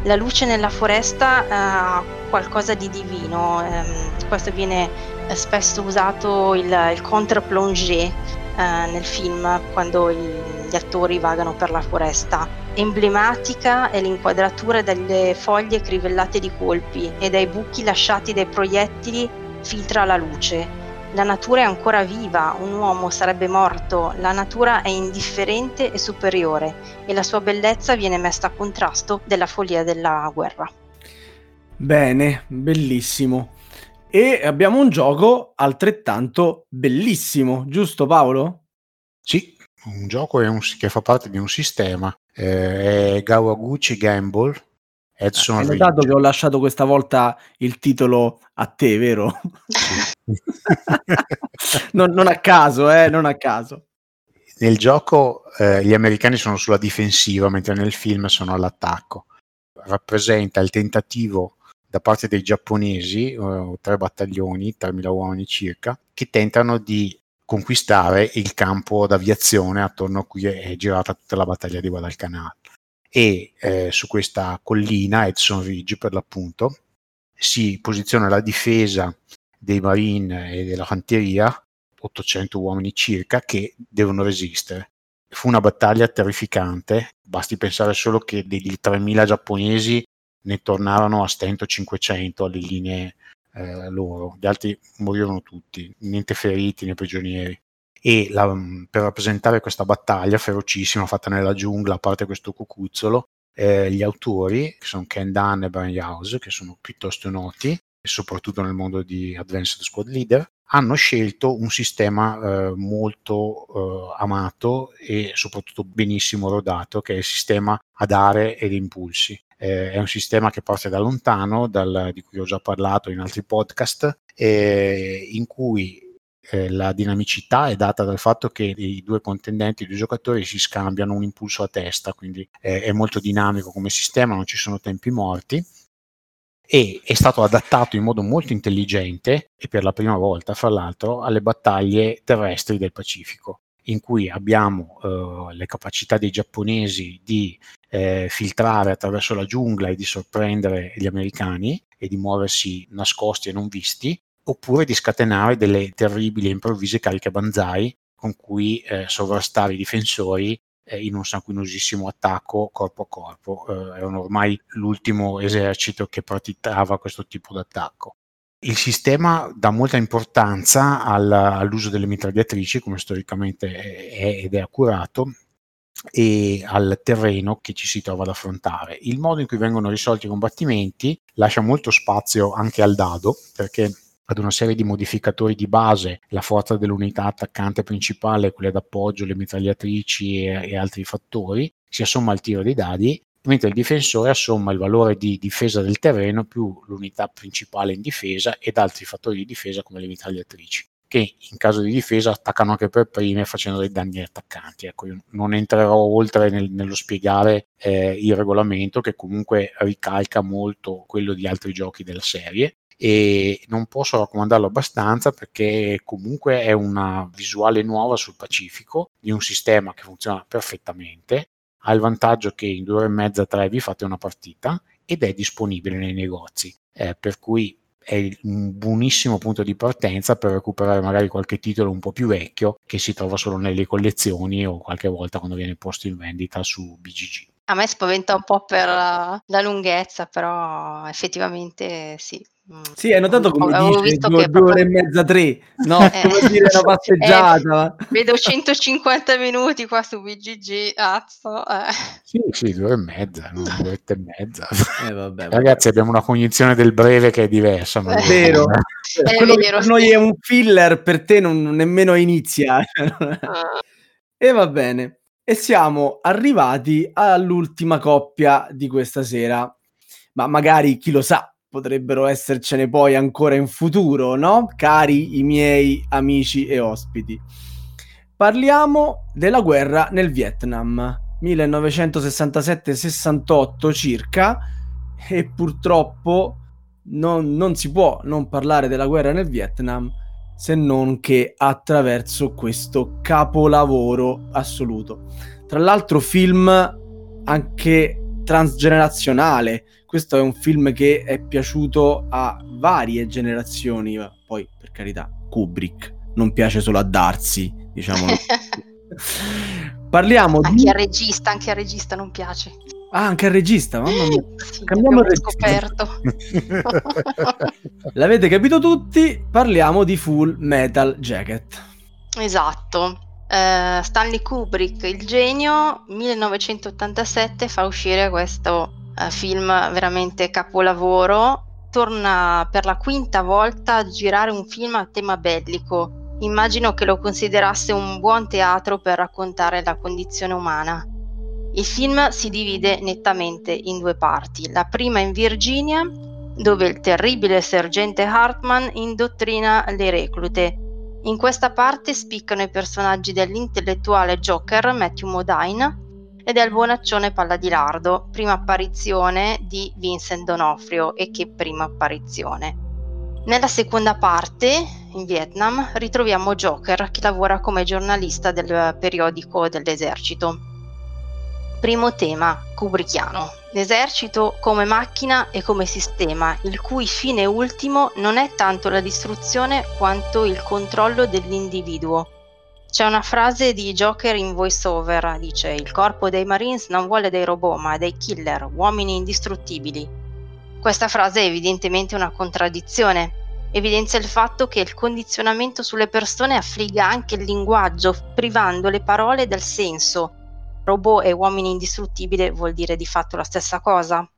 La luce nella foresta eh, ha qualcosa di divino, ehm, questo viene eh, spesso usato il, il contre-plongé eh, nel film quando gli attori vagano per la foresta Emblematica è l'inquadratura delle foglie crivellate di colpi e dai buchi lasciati dai proiettili filtra la luce. La natura è ancora viva, un uomo sarebbe morto, la natura è indifferente e superiore e la sua bellezza viene messa a contrasto della follia della guerra. Bene, bellissimo. E abbiamo un gioco altrettanto bellissimo, giusto Paolo? Sì, un gioco un, che fa parte di un sistema eh, Gawaguchi Gamble. Edson Hai notato che ho lasciato questa volta il titolo a te, vero? non, non, a caso, eh, non a caso. Nel gioco eh, gli americani sono sulla difensiva, mentre nel film sono all'attacco. Rappresenta il tentativo da parte dei giapponesi, eh, tre battaglioni, 3.000 uomini circa, che tentano di conquistare il campo d'aviazione attorno a cui è girata tutta la battaglia di Guadalcanal. E eh, su questa collina, Edson Ridge per l'appunto, si posiziona la difesa dei Marine e della fanteria, 800 uomini circa, che devono resistere. Fu una battaglia terrificante, basti pensare solo che degli 3.000 giapponesi ne tornarono a stento 500 alle linee eh, loro, gli altri morirono tutti, niente feriti né prigionieri. E la, per rappresentare questa battaglia ferocissima fatta nella giungla, a parte questo cucuzzolo, eh, gli autori, che sono Ken Dunn e Brian House, che sono piuttosto noti, soprattutto nel mondo di Advanced Squad Leader, hanno scelto un sistema eh, molto eh, amato e soprattutto benissimo rodato, che è il sistema ad aree ed impulsi eh, è un sistema che parte da lontano, dal, di cui ho già parlato in altri podcast, eh, in cui eh, la dinamicità è data dal fatto che i due contendenti, i due giocatori si scambiano un impulso a testa, quindi è molto dinamico come sistema, non ci sono tempi morti. E è stato adattato in modo molto intelligente e per la prima volta, fra l'altro, alle battaglie terrestri del Pacifico in cui abbiamo eh, le capacità dei giapponesi di eh, filtrare attraverso la giungla e di sorprendere gli americani e di muoversi nascosti e non visti, oppure di scatenare delle terribili e improvvise cariche banzai con cui eh, sovrastare i difensori eh, in un sanguinosissimo attacco corpo a corpo. Eh, erano ormai l'ultimo esercito che praticava questo tipo di attacco. Il sistema dà molta importanza al, all'uso delle mitragliatrici, come storicamente è ed è accurato, e al terreno che ci si trova ad affrontare. Il modo in cui vengono risolti i combattimenti lascia molto spazio anche al dado, perché ad una serie di modificatori di base, la forza dell'unità attaccante principale, quelle d'appoggio, le mitragliatrici e, e altri fattori, si assomma al tiro dei dadi mentre il difensore assomma il valore di difesa del terreno più l'unità principale in difesa ed altri fattori di difesa come le mitragliatrici, che in caso di difesa attaccano anche per prime facendo dei danni agli attaccanti. Ecco, io non entrerò oltre nel, nello spiegare eh, il regolamento che comunque ricalca molto quello di altri giochi della serie e non posso raccomandarlo abbastanza perché comunque è una visuale nuova sul Pacifico di un sistema che funziona perfettamente ha il vantaggio che in due ore e mezza, tre vi fate una partita ed è disponibile nei negozi, eh, per cui è un buonissimo punto di partenza per recuperare magari qualche titolo un po' più vecchio che si trova solo nelle collezioni o qualche volta quando viene posto in vendita su BGG. A me spaventa un po' per la, la lunghezza, però effettivamente sì, Mm. Sì, hai notato come Avevo dice due, due ore e mezza, tre, no? Eh, come dire una passeggiata. Eh, vedo 150 minuti qua su BGG, azzo. Eh. Sì, sì, due ore e mezza, non due e mezza. Eh, vabbè, Ragazzi, abbiamo una cognizione del breve che è diversa. È vero. È Quello vero, per noi è un filler, per te non nemmeno inizia. Ah. e va bene. E siamo arrivati all'ultima coppia di questa sera. Ma magari, chi lo sa, potrebbero essercene poi ancora in futuro, no? Cari i miei amici e ospiti. Parliamo della guerra nel Vietnam, 1967-68 circa, e purtroppo non, non si può non parlare della guerra nel Vietnam se non che attraverso questo capolavoro assoluto. Tra l'altro film anche transgenerazionale, questo è un film che è piaciuto a varie generazioni, poi per carità, Kubrick non piace solo a Darsi, diciamo. Parliamo anche di... al regista, anche al regista non piace. Ah, anche al regista, mamma mia. Sì, Cambiamo il regista. L'avete capito tutti? Parliamo di Full Metal Jacket. Esatto. Uh, Stanley Kubrick, il genio, 1987 fa uscire questo uh, film veramente capolavoro, torna per la quinta volta a girare un film a tema bellico. Immagino che lo considerasse un buon teatro per raccontare la condizione umana. Il film si divide nettamente in due parti. La prima in Virginia, dove il terribile sergente Hartman indottrina le reclute. In questa parte spiccano i personaggi dell'intellettuale Joker Matthew Modine ed è il buonaccione Palla di Lardo, prima apparizione di Vincent Donofrio e che prima apparizione. Nella seconda parte, in Vietnam, ritroviamo Joker che lavora come giornalista del periodico dell'esercito. Primo tema, Kubrickiano. L'esercito come macchina e come sistema, il cui fine ultimo non è tanto la distruzione quanto il controllo dell'individuo, c'è una frase di Joker in voiceover, dice il corpo dei Marines non vuole dei robot ma dei killer, uomini indistruttibili. Questa frase è evidentemente una contraddizione, evidenzia il fatto che il condizionamento sulle persone affligga anche il linguaggio, privando le parole del senso. Robot e uomini indistruttibili vuol dire di fatto la stessa cosa.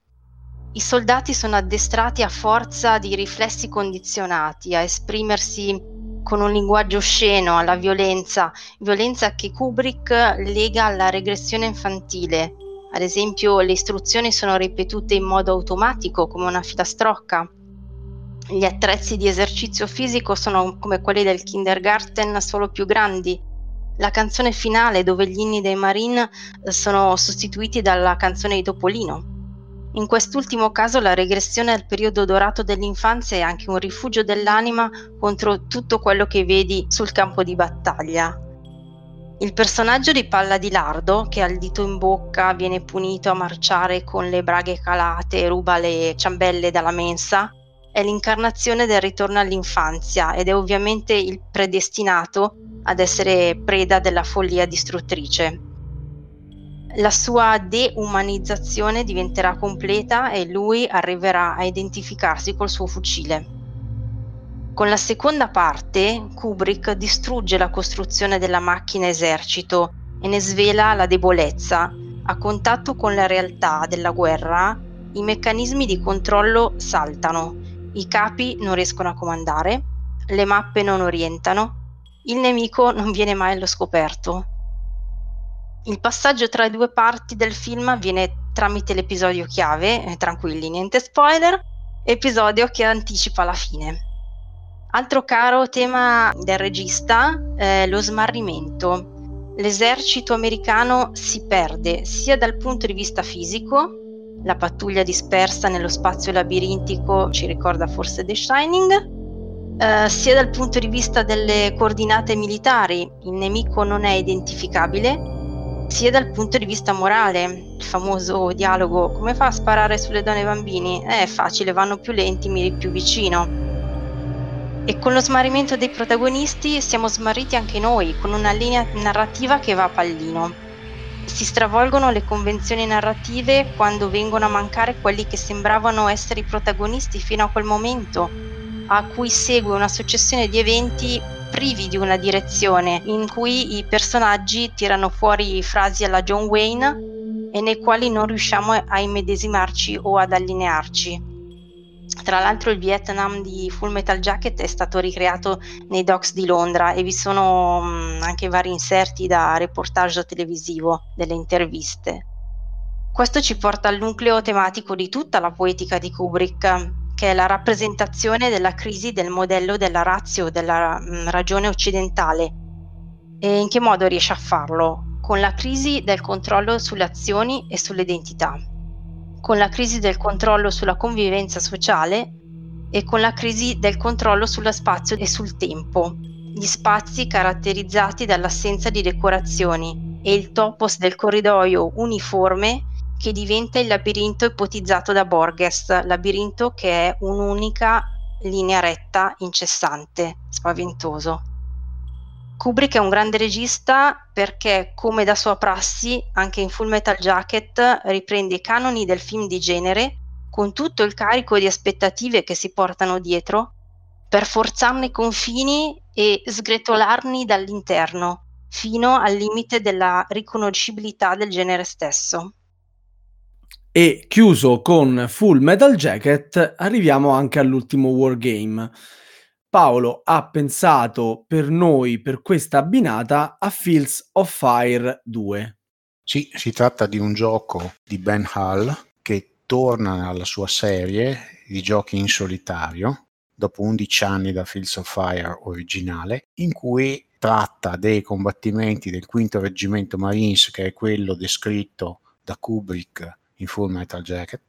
I soldati sono addestrati a forza di riflessi condizionati, a esprimersi con un linguaggio osceno alla violenza, violenza che Kubrick lega alla regressione infantile. Ad esempio, le istruzioni sono ripetute in modo automatico, come una filastrocca. Gli attrezzi di esercizio fisico sono come quelli del kindergarten, solo più grandi. La canzone finale, dove gli inni dei Marine sono sostituiti dalla canzone di Topolino. In quest'ultimo caso la regressione al periodo dorato dell'infanzia è anche un rifugio dell'anima contro tutto quello che vedi sul campo di battaglia. Il personaggio di Palla di Lardo, che ha il dito in bocca, viene punito a marciare con le braghe calate e ruba le ciambelle dalla mensa, è l'incarnazione del ritorno all'infanzia ed è ovviamente il predestinato ad essere preda della follia distruttrice la sua deumanizzazione diventerà completa e lui arriverà a identificarsi col suo fucile. Con la seconda parte, Kubrick distrugge la costruzione della macchina esercito e ne svela la debolezza. A contatto con la realtà della guerra, i meccanismi di controllo saltano, i capi non riescono a comandare, le mappe non orientano, il nemico non viene mai allo scoperto il passaggio tra le due parti del film avviene tramite l'episodio chiave, eh, tranquilli, niente spoiler, episodio che anticipa la fine. Altro caro tema del regista è lo smarrimento l'esercito americano si perde sia dal punto di vista fisico, la pattuglia dispersa nello spazio labirintico ci ricorda forse The Shining, eh, sia dal punto di vista delle coordinate militari, il nemico non è identificabile, sia dal punto di vista morale, il famoso dialogo come fa a sparare sulle donne e bambini? Eh, è facile, vanno più lenti, miri più vicino. E con lo smarrimento dei protagonisti siamo smarriti anche noi, con una linea narrativa che va a pallino. Si stravolgono le convenzioni narrative quando vengono a mancare quelli che sembravano essere i protagonisti fino a quel momento, a cui segue una successione di eventi privi di una direzione, in cui i personaggi tirano fuori frasi alla John Wayne e nei quali non riusciamo a immedesimarci o ad allinearci. Tra l'altro il Vietnam di Full Metal Jacket è stato ricreato nei docks di Londra e vi sono mh, anche vari inserti da reportage televisivo delle interviste. Questo ci porta al nucleo tematico di tutta la poetica di Kubrick, che è la rappresentazione della crisi del modello della razio, della mh, ragione occidentale. E in che modo riesce a farlo? Con la crisi del controllo sulle azioni e sulle identità con la crisi del controllo sulla convivenza sociale e con la crisi del controllo sullo spazio e sul tempo, gli spazi caratterizzati dall'assenza di decorazioni e il topos del corridoio uniforme che diventa il labirinto ipotizzato da Borges, labirinto che è un'unica linea retta incessante, spaventoso. Kubrick è un grande regista perché, come da sua prassi, anche in Full Metal Jacket riprende i canoni del film di genere con tutto il carico di aspettative che si portano dietro per forzarne i confini e sgretolarni dall'interno fino al limite della riconoscibilità del genere stesso. E chiuso con Full Metal Jacket, arriviamo anche all'ultimo wargame. Paolo ha pensato per noi, per questa abbinata, a Fields of Fire 2. Sì, si tratta di un gioco di Ben Hull che torna alla sua serie di giochi in solitario dopo 11 anni da Fields of Fire originale, in cui tratta dei combattimenti del quinto reggimento Marines, che è quello descritto da Kubrick in Full Metal Jacket,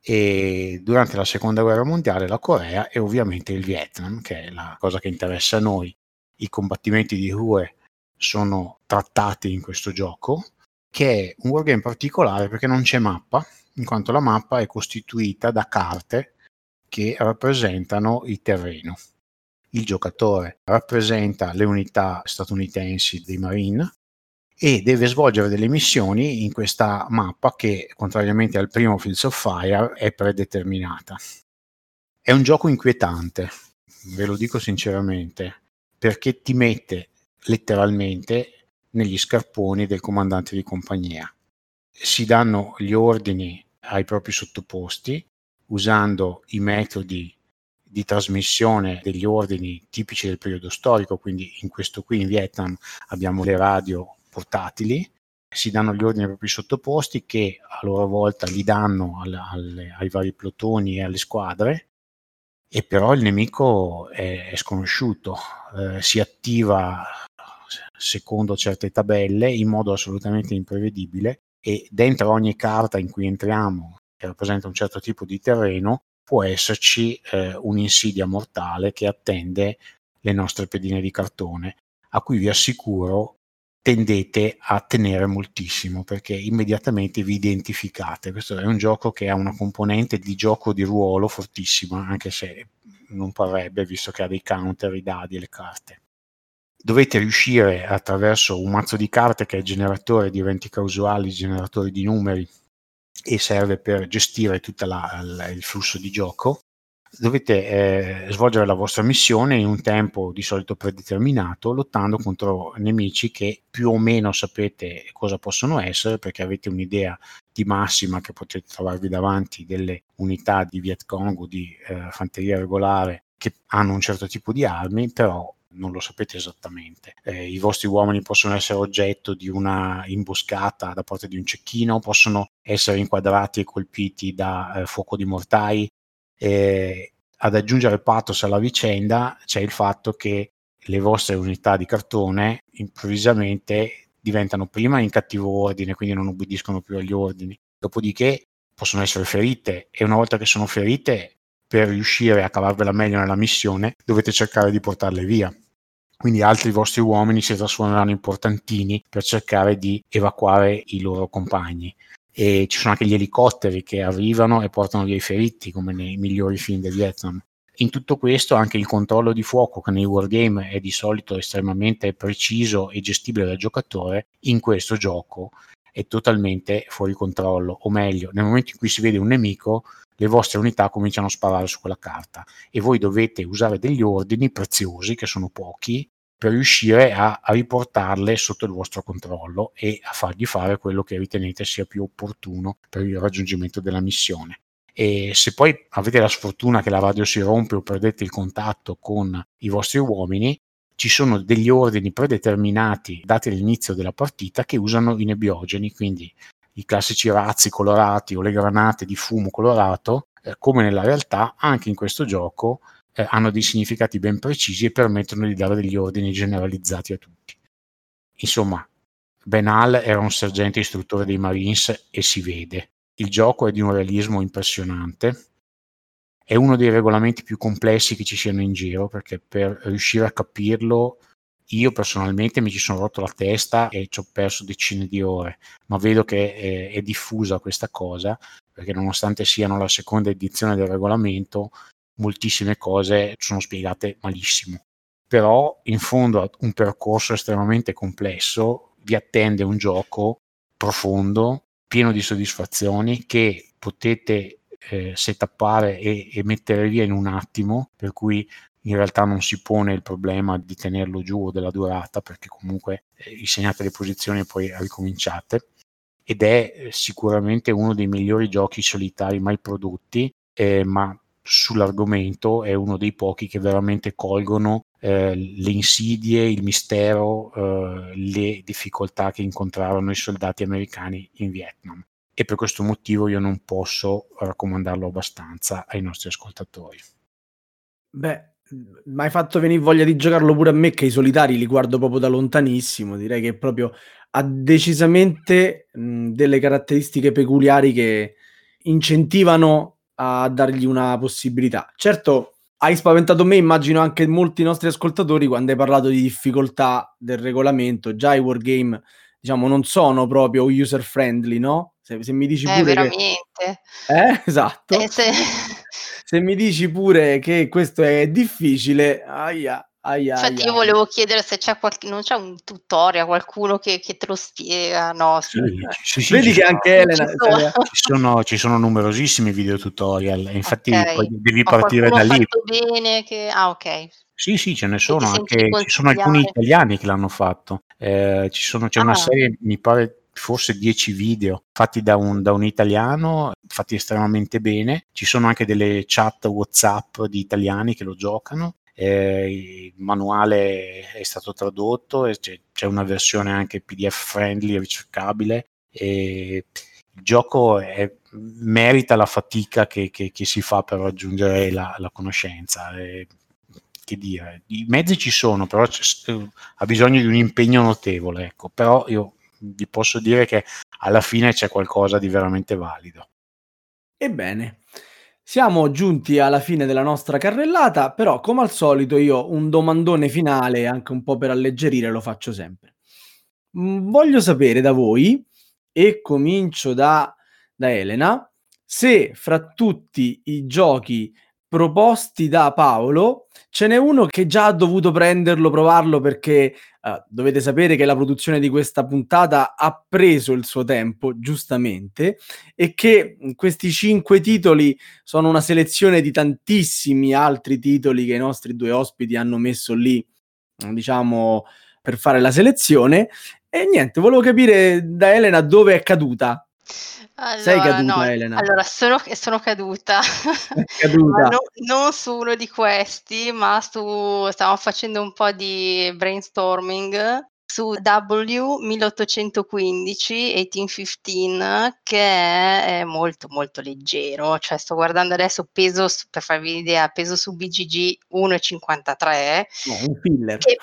e durante la seconda guerra mondiale la Corea e ovviamente il Vietnam, che è la cosa che interessa a noi. I combattimenti di Hue sono trattati in questo gioco, che è un wargame particolare perché non c'è mappa, in quanto la mappa è costituita da carte che rappresentano il terreno. Il giocatore rappresenta le unità statunitensi dei Marine, e deve svolgere delle missioni in questa mappa che, contrariamente al primo Fields of Fire, è predeterminata. È un gioco inquietante, ve lo dico sinceramente, perché ti mette letteralmente negli scarponi del comandante di compagnia. Si danno gli ordini ai propri sottoposti usando i metodi di trasmissione degli ordini tipici del periodo storico, quindi in questo qui in Vietnam abbiamo le radio portatili, si danno gli ordini ai propri sottoposti che a loro volta li danno alle, alle, ai vari plotoni e alle squadre e però il nemico è, è sconosciuto, eh, si attiva secondo certe tabelle in modo assolutamente imprevedibile e dentro ogni carta in cui entriamo che rappresenta un certo tipo di terreno può esserci eh, un'insidia mortale che attende le nostre pedine di cartone a cui vi assicuro tendete a tenere moltissimo perché immediatamente vi identificate. Questo è un gioco che ha una componente di gioco di ruolo fortissima, anche se non parrebbe, visto che ha dei counter, i dadi e le carte. Dovete riuscire attraverso un mazzo di carte che è generatore di eventi causali, generatore di numeri e serve per gestire tutto il flusso di gioco dovete eh, svolgere la vostra missione in un tempo di solito predeterminato, lottando contro nemici che più o meno sapete cosa possono essere, perché avete un'idea di massima che potete trovarvi davanti delle unità di Viet Cong o di eh, fanteria regolare che hanno un certo tipo di armi, però non lo sapete esattamente. Eh, I vostri uomini possono essere oggetto di una imboscata da parte di un cecchino, possono essere inquadrati e colpiti da eh, fuoco di mortai, eh, ad aggiungere pathos alla vicenda c'è il fatto che le vostre unità di cartone improvvisamente diventano prima in cattivo ordine, quindi non obbediscono più agli ordini, dopodiché possono essere ferite e una volta che sono ferite, per riuscire a cavarvela meglio nella missione, dovete cercare di portarle via. Quindi altri vostri uomini si trasformeranno in portantini per cercare di evacuare i loro compagni. E ci sono anche gli elicotteri che arrivano e portano via i feriti, come nei migliori film del Vietnam. In tutto questo anche il controllo di fuoco, che nei wargame è di solito estremamente preciso e gestibile dal giocatore, in questo gioco è totalmente fuori controllo, o meglio, nel momento in cui si vede un nemico, le vostre unità cominciano a sparare su quella carta e voi dovete usare degli ordini preziosi, che sono pochi, per riuscire a, a, riportarle sotto il vostro controllo e a fargli fare quello che ritenete sia più opportuno per il raggiungimento della missione. E se poi avete la sfortuna che la radio si rompe o perdete il contatto con i vostri uomini, ci sono degli ordini predeterminati dati all'inizio della partita che usano i nebbiogeni, quindi i classici razzi colorati o le granate di fumo colorato, eh, come nella realtà anche in questo gioco eh, hanno dei significati ben precisi e permettono di dare degli ordini generalizzati a tutti. Insomma, Ben Hall era un sergente istruttore dei Marines e si vede. Il gioco è di un realismo impressionante è uno dei regolamenti più complessi che ci siano in giro perché per riuscire a capirlo io personalmente mi ci sono rotto la testa e ci ho perso decine di ore, ma vedo che è, è diffusa questa cosa perché nonostante siano la seconda edizione del regolamento, moltissime cose sono spiegate malissimo. Però in fondo a un percorso estremamente complesso vi attende un gioco profondo, pieno di soddisfazioni che potete eh, setappare e, e mettere via in un attimo, per cui in realtà non si pone il problema di tenerlo giù o della durata, perché comunque eh, segnate le posizioni e poi ricominciate. Ed è eh, sicuramente uno dei migliori giochi solitari mai prodotti, eh, ma sull'argomento è uno dei pochi che veramente colgono eh, le insidie, il mistero, eh, le difficoltà che incontrarono i soldati americani in Vietnam e per questo motivo io non posso raccomandarlo abbastanza ai nostri ascoltatori. Beh, mi hai fatto venire voglia di giocarlo pure a me che i solitari li guardo proprio da lontanissimo, direi che proprio ha decisamente mh, delle caratteristiche peculiari che incentivano a dargli una possibilità. Certo, hai spaventato me, immagino anche molti nostri ascoltatori quando hai parlato di difficoltà del regolamento, già i wargame diciamo non sono proprio user friendly, no? Se, se mi dici eh, pure veramente. Che... Eh, esatto. Eh, se... se... mi dici pure che questo è difficile, aia, aia Infatti aia. io volevo chiedere se c'è qualche, non c'è un tutorial, qualcuno che, che te lo spiega, no? Sì, sì, sì, Vedi che sono, anche Elena... Ci sono. Ci, sono, ci sono numerosissimi video tutorial, infatti okay. devi partire da lì. bene che... Ah, ok. Sì, sì, ce ne sono anche, ci sono alcuni italiani che l'hanno fatto. Eh, ci sono, c'è ah. una serie, mi pare forse 10 video fatti da un, da un, italiano, fatti estremamente bene. Ci sono anche delle chat WhatsApp di italiani che lo giocano. Eh, il manuale è stato tradotto e c'è, c'è una versione anche PDF friendly, ricercabile. E il gioco è, merita la fatica che, che, che, si fa per raggiungere la, la conoscenza. E, che dire, i mezzi ci sono, però ha bisogno di un impegno notevole. Ecco. Però io vi posso dire che alla fine c'è qualcosa di veramente valido. Ebbene, siamo giunti alla fine della nostra carrellata, però come al solito io un domandone finale, anche un po' per alleggerire, lo faccio sempre. Mm, voglio sapere da voi, e comincio da, da Elena, se fra tutti i giochi proposti da Paolo, ce n'è uno che già ha dovuto prenderlo, provarlo perché uh, dovete sapere che la produzione di questa puntata ha preso il suo tempo, giustamente, e che questi cinque titoli sono una selezione di tantissimi altri titoli che i nostri due ospiti hanno messo lì, diciamo, per fare la selezione. E niente, volevo capire da Elena dove è caduta allora, Sei caduta, no, Elena? allora sono, sono caduta, caduta. no, non su uno di questi, ma su, stavamo facendo un po' di brainstorming su W1815 1815 che è molto molto leggero, cioè sto guardando adesso peso per farvi un'idea, peso su BGG 1,53 no, un filler. Che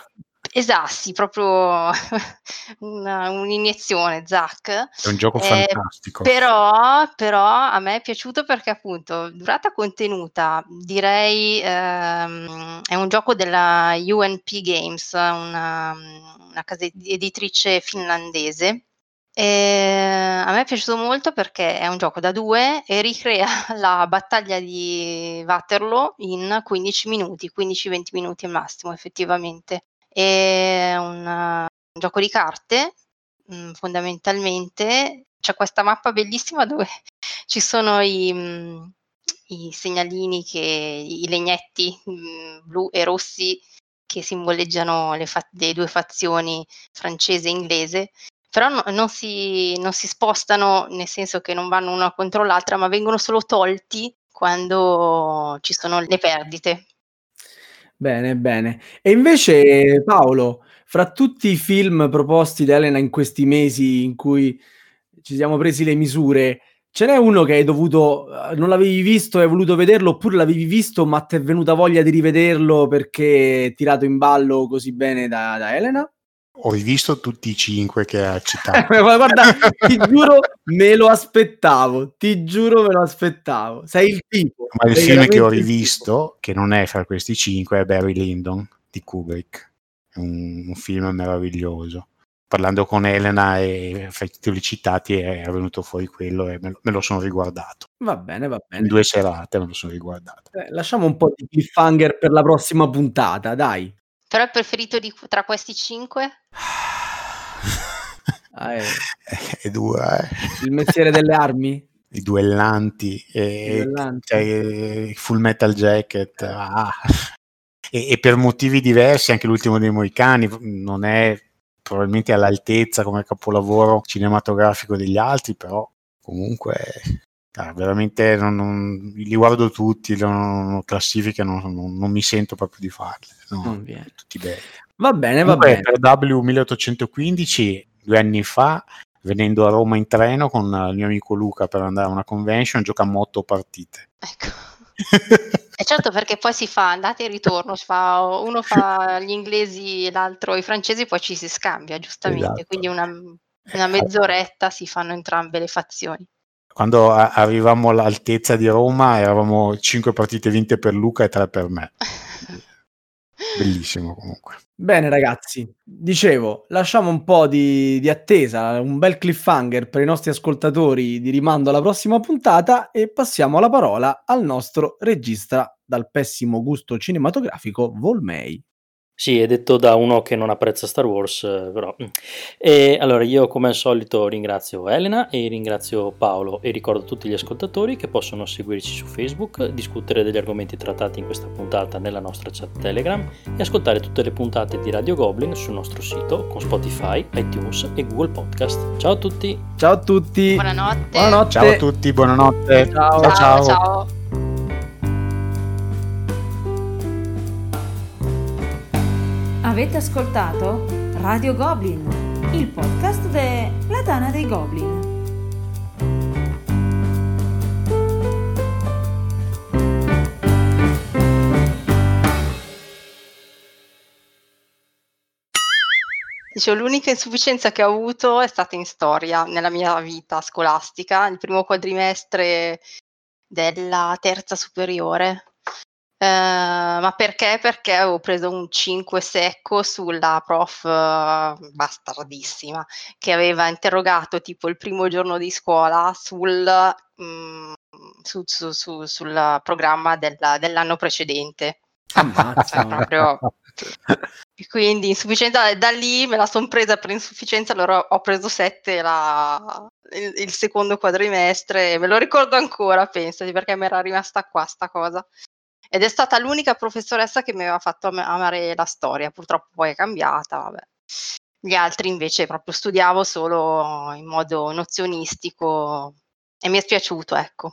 Esatto, sì, proprio una, un'iniezione, Zack. È un gioco eh, fantastico. Però, però, a me è piaciuto perché appunto durata contenuta, direi ehm, è un gioco della UNP Games, una, una casa editrice finlandese. E a me è piaciuto molto perché è un gioco da due e ricrea la battaglia di Waterloo in 15 minuti, 15-20 minuti al massimo effettivamente. È un, un gioco di carte, mh, mhmm, fondamentalmente. C'è questa mappa bellissima dove ci sono i, mh, mhmm, i segnalini, che, i legnetti mh, mhmm, blu e rossi che simboleggiano le, fa- le due fazioni francese e inglese però no, non, si, non, si, spostano nel senso che non vanno una contro l'altra, ma vengono solo tolti quando ci sono le perdite. Bene, bene. E invece Paolo, fra tutti i film proposti da Elena in questi mesi in cui ci siamo presi le misure, ce n'è uno che hai dovuto, eh, non l'avevi visto e hai voluto vederlo, oppure l'avevi visto ma ti è venuta voglia di rivederlo perché è tirato in ballo così bene da, da Elena? Ho rivisto tutti i cinque che ha citato. Guarda, ti giuro, me lo aspettavo. Ti giuro, me lo aspettavo. Sei il tipo. Ma il film che ho rivisto, che non è fra questi cinque, è Barry Lyndon di Kubrick. È un, un film meraviglioso. Parlando con Elena e fra i titoli citati è venuto fuori quello e me lo, me lo sono riguardato. Va bene, va bene. In due serate me lo sono riguardato. Eh, lasciamo un po' di cliffhanger per la prossima puntata, dai. Però il preferito di, tra questi cinque? Ah, è... è dura, eh. Il mestiere delle armi? I duellanti, e, I duellanti. Cioè, Full Metal Jacket. Ah. E, e, per motivi diversi anche l'ultimo dei Moicani non è probabilmente all'altezza come capolavoro cinematografico degli altri, però comunque Ah, veramente non, non, li guardo tutti, non, classifiche non, non, mi sento proprio di farle. No, tutti belli. Va bene, va bene. Per W1815, due anni fa, venendo a Roma in treno con il mio amico Luca per andare a una convention, giocammo otto partite. Ecco. E certo perché poi si fa andata e ritorno, fa, uno fa gli inglesi e l'altro i francesi, poi ci si scambia giustamente, esatto. quindi una, una mezz'oretta si fanno entrambe le fazioni quando a- arrivammo all'altezza di Roma eravamo 5 partite vinte per Luca e 3 per me. Bellissimo comunque. Bene ragazzi, dicevo, lasciamo un po' di, di, attesa, un bel cliffhanger per i nostri ascoltatori di rimando alla prossima puntata e passiamo la parola al nostro regista dal pessimo gusto cinematografico Volmei. Sì, è detto da uno che non apprezza Star Wars, eh, però. Mm. E allora io come al solito ringrazio Elena e ringrazio Paolo e ricordo a tutti gli ascoltatori che possono seguirci su Facebook, discutere degli argomenti trattati in questa puntata nella nostra chat Telegram e ascoltare tutte le puntate di Radio Goblin sul nostro sito con Spotify, iTunes e Google Podcast. Ciao a tutti! Ciao a tutti! Buonanotte! buonanotte. Ciao a tutti, buonanotte! ciao! ciao. ciao. ciao. Avete ascoltato Radio Goblin, il podcast della Tana dei Goblin. Dicevo, l'unica insufficienza che ho avuto è stata in storia nella mia vita scolastica, il primo quadrimestre della terza superiore. Ehm, ma perché? Perché avevo preso un 5 secco sulla prof uh, bastardissima che aveva interrogato tipo il primo giorno di scuola sul, mh, su, su, su, sul programma della, dell'anno precedente. Ammazza. proprio... Quindi insufficienza, da lì me la sono presa per insufficienza, allora ho preso 7 la, il, il, secondo quadrimestre, me lo ricordo ancora, pensati, perché mi era rimasta qua sta cosa ed è stata l'unica professoressa che mi aveva fatto am- amare la storia, purtroppo poi è cambiata, vabbè. Gli altri invece proprio studiavo solo in modo nozionistico e mi è spiaciuto, ecco.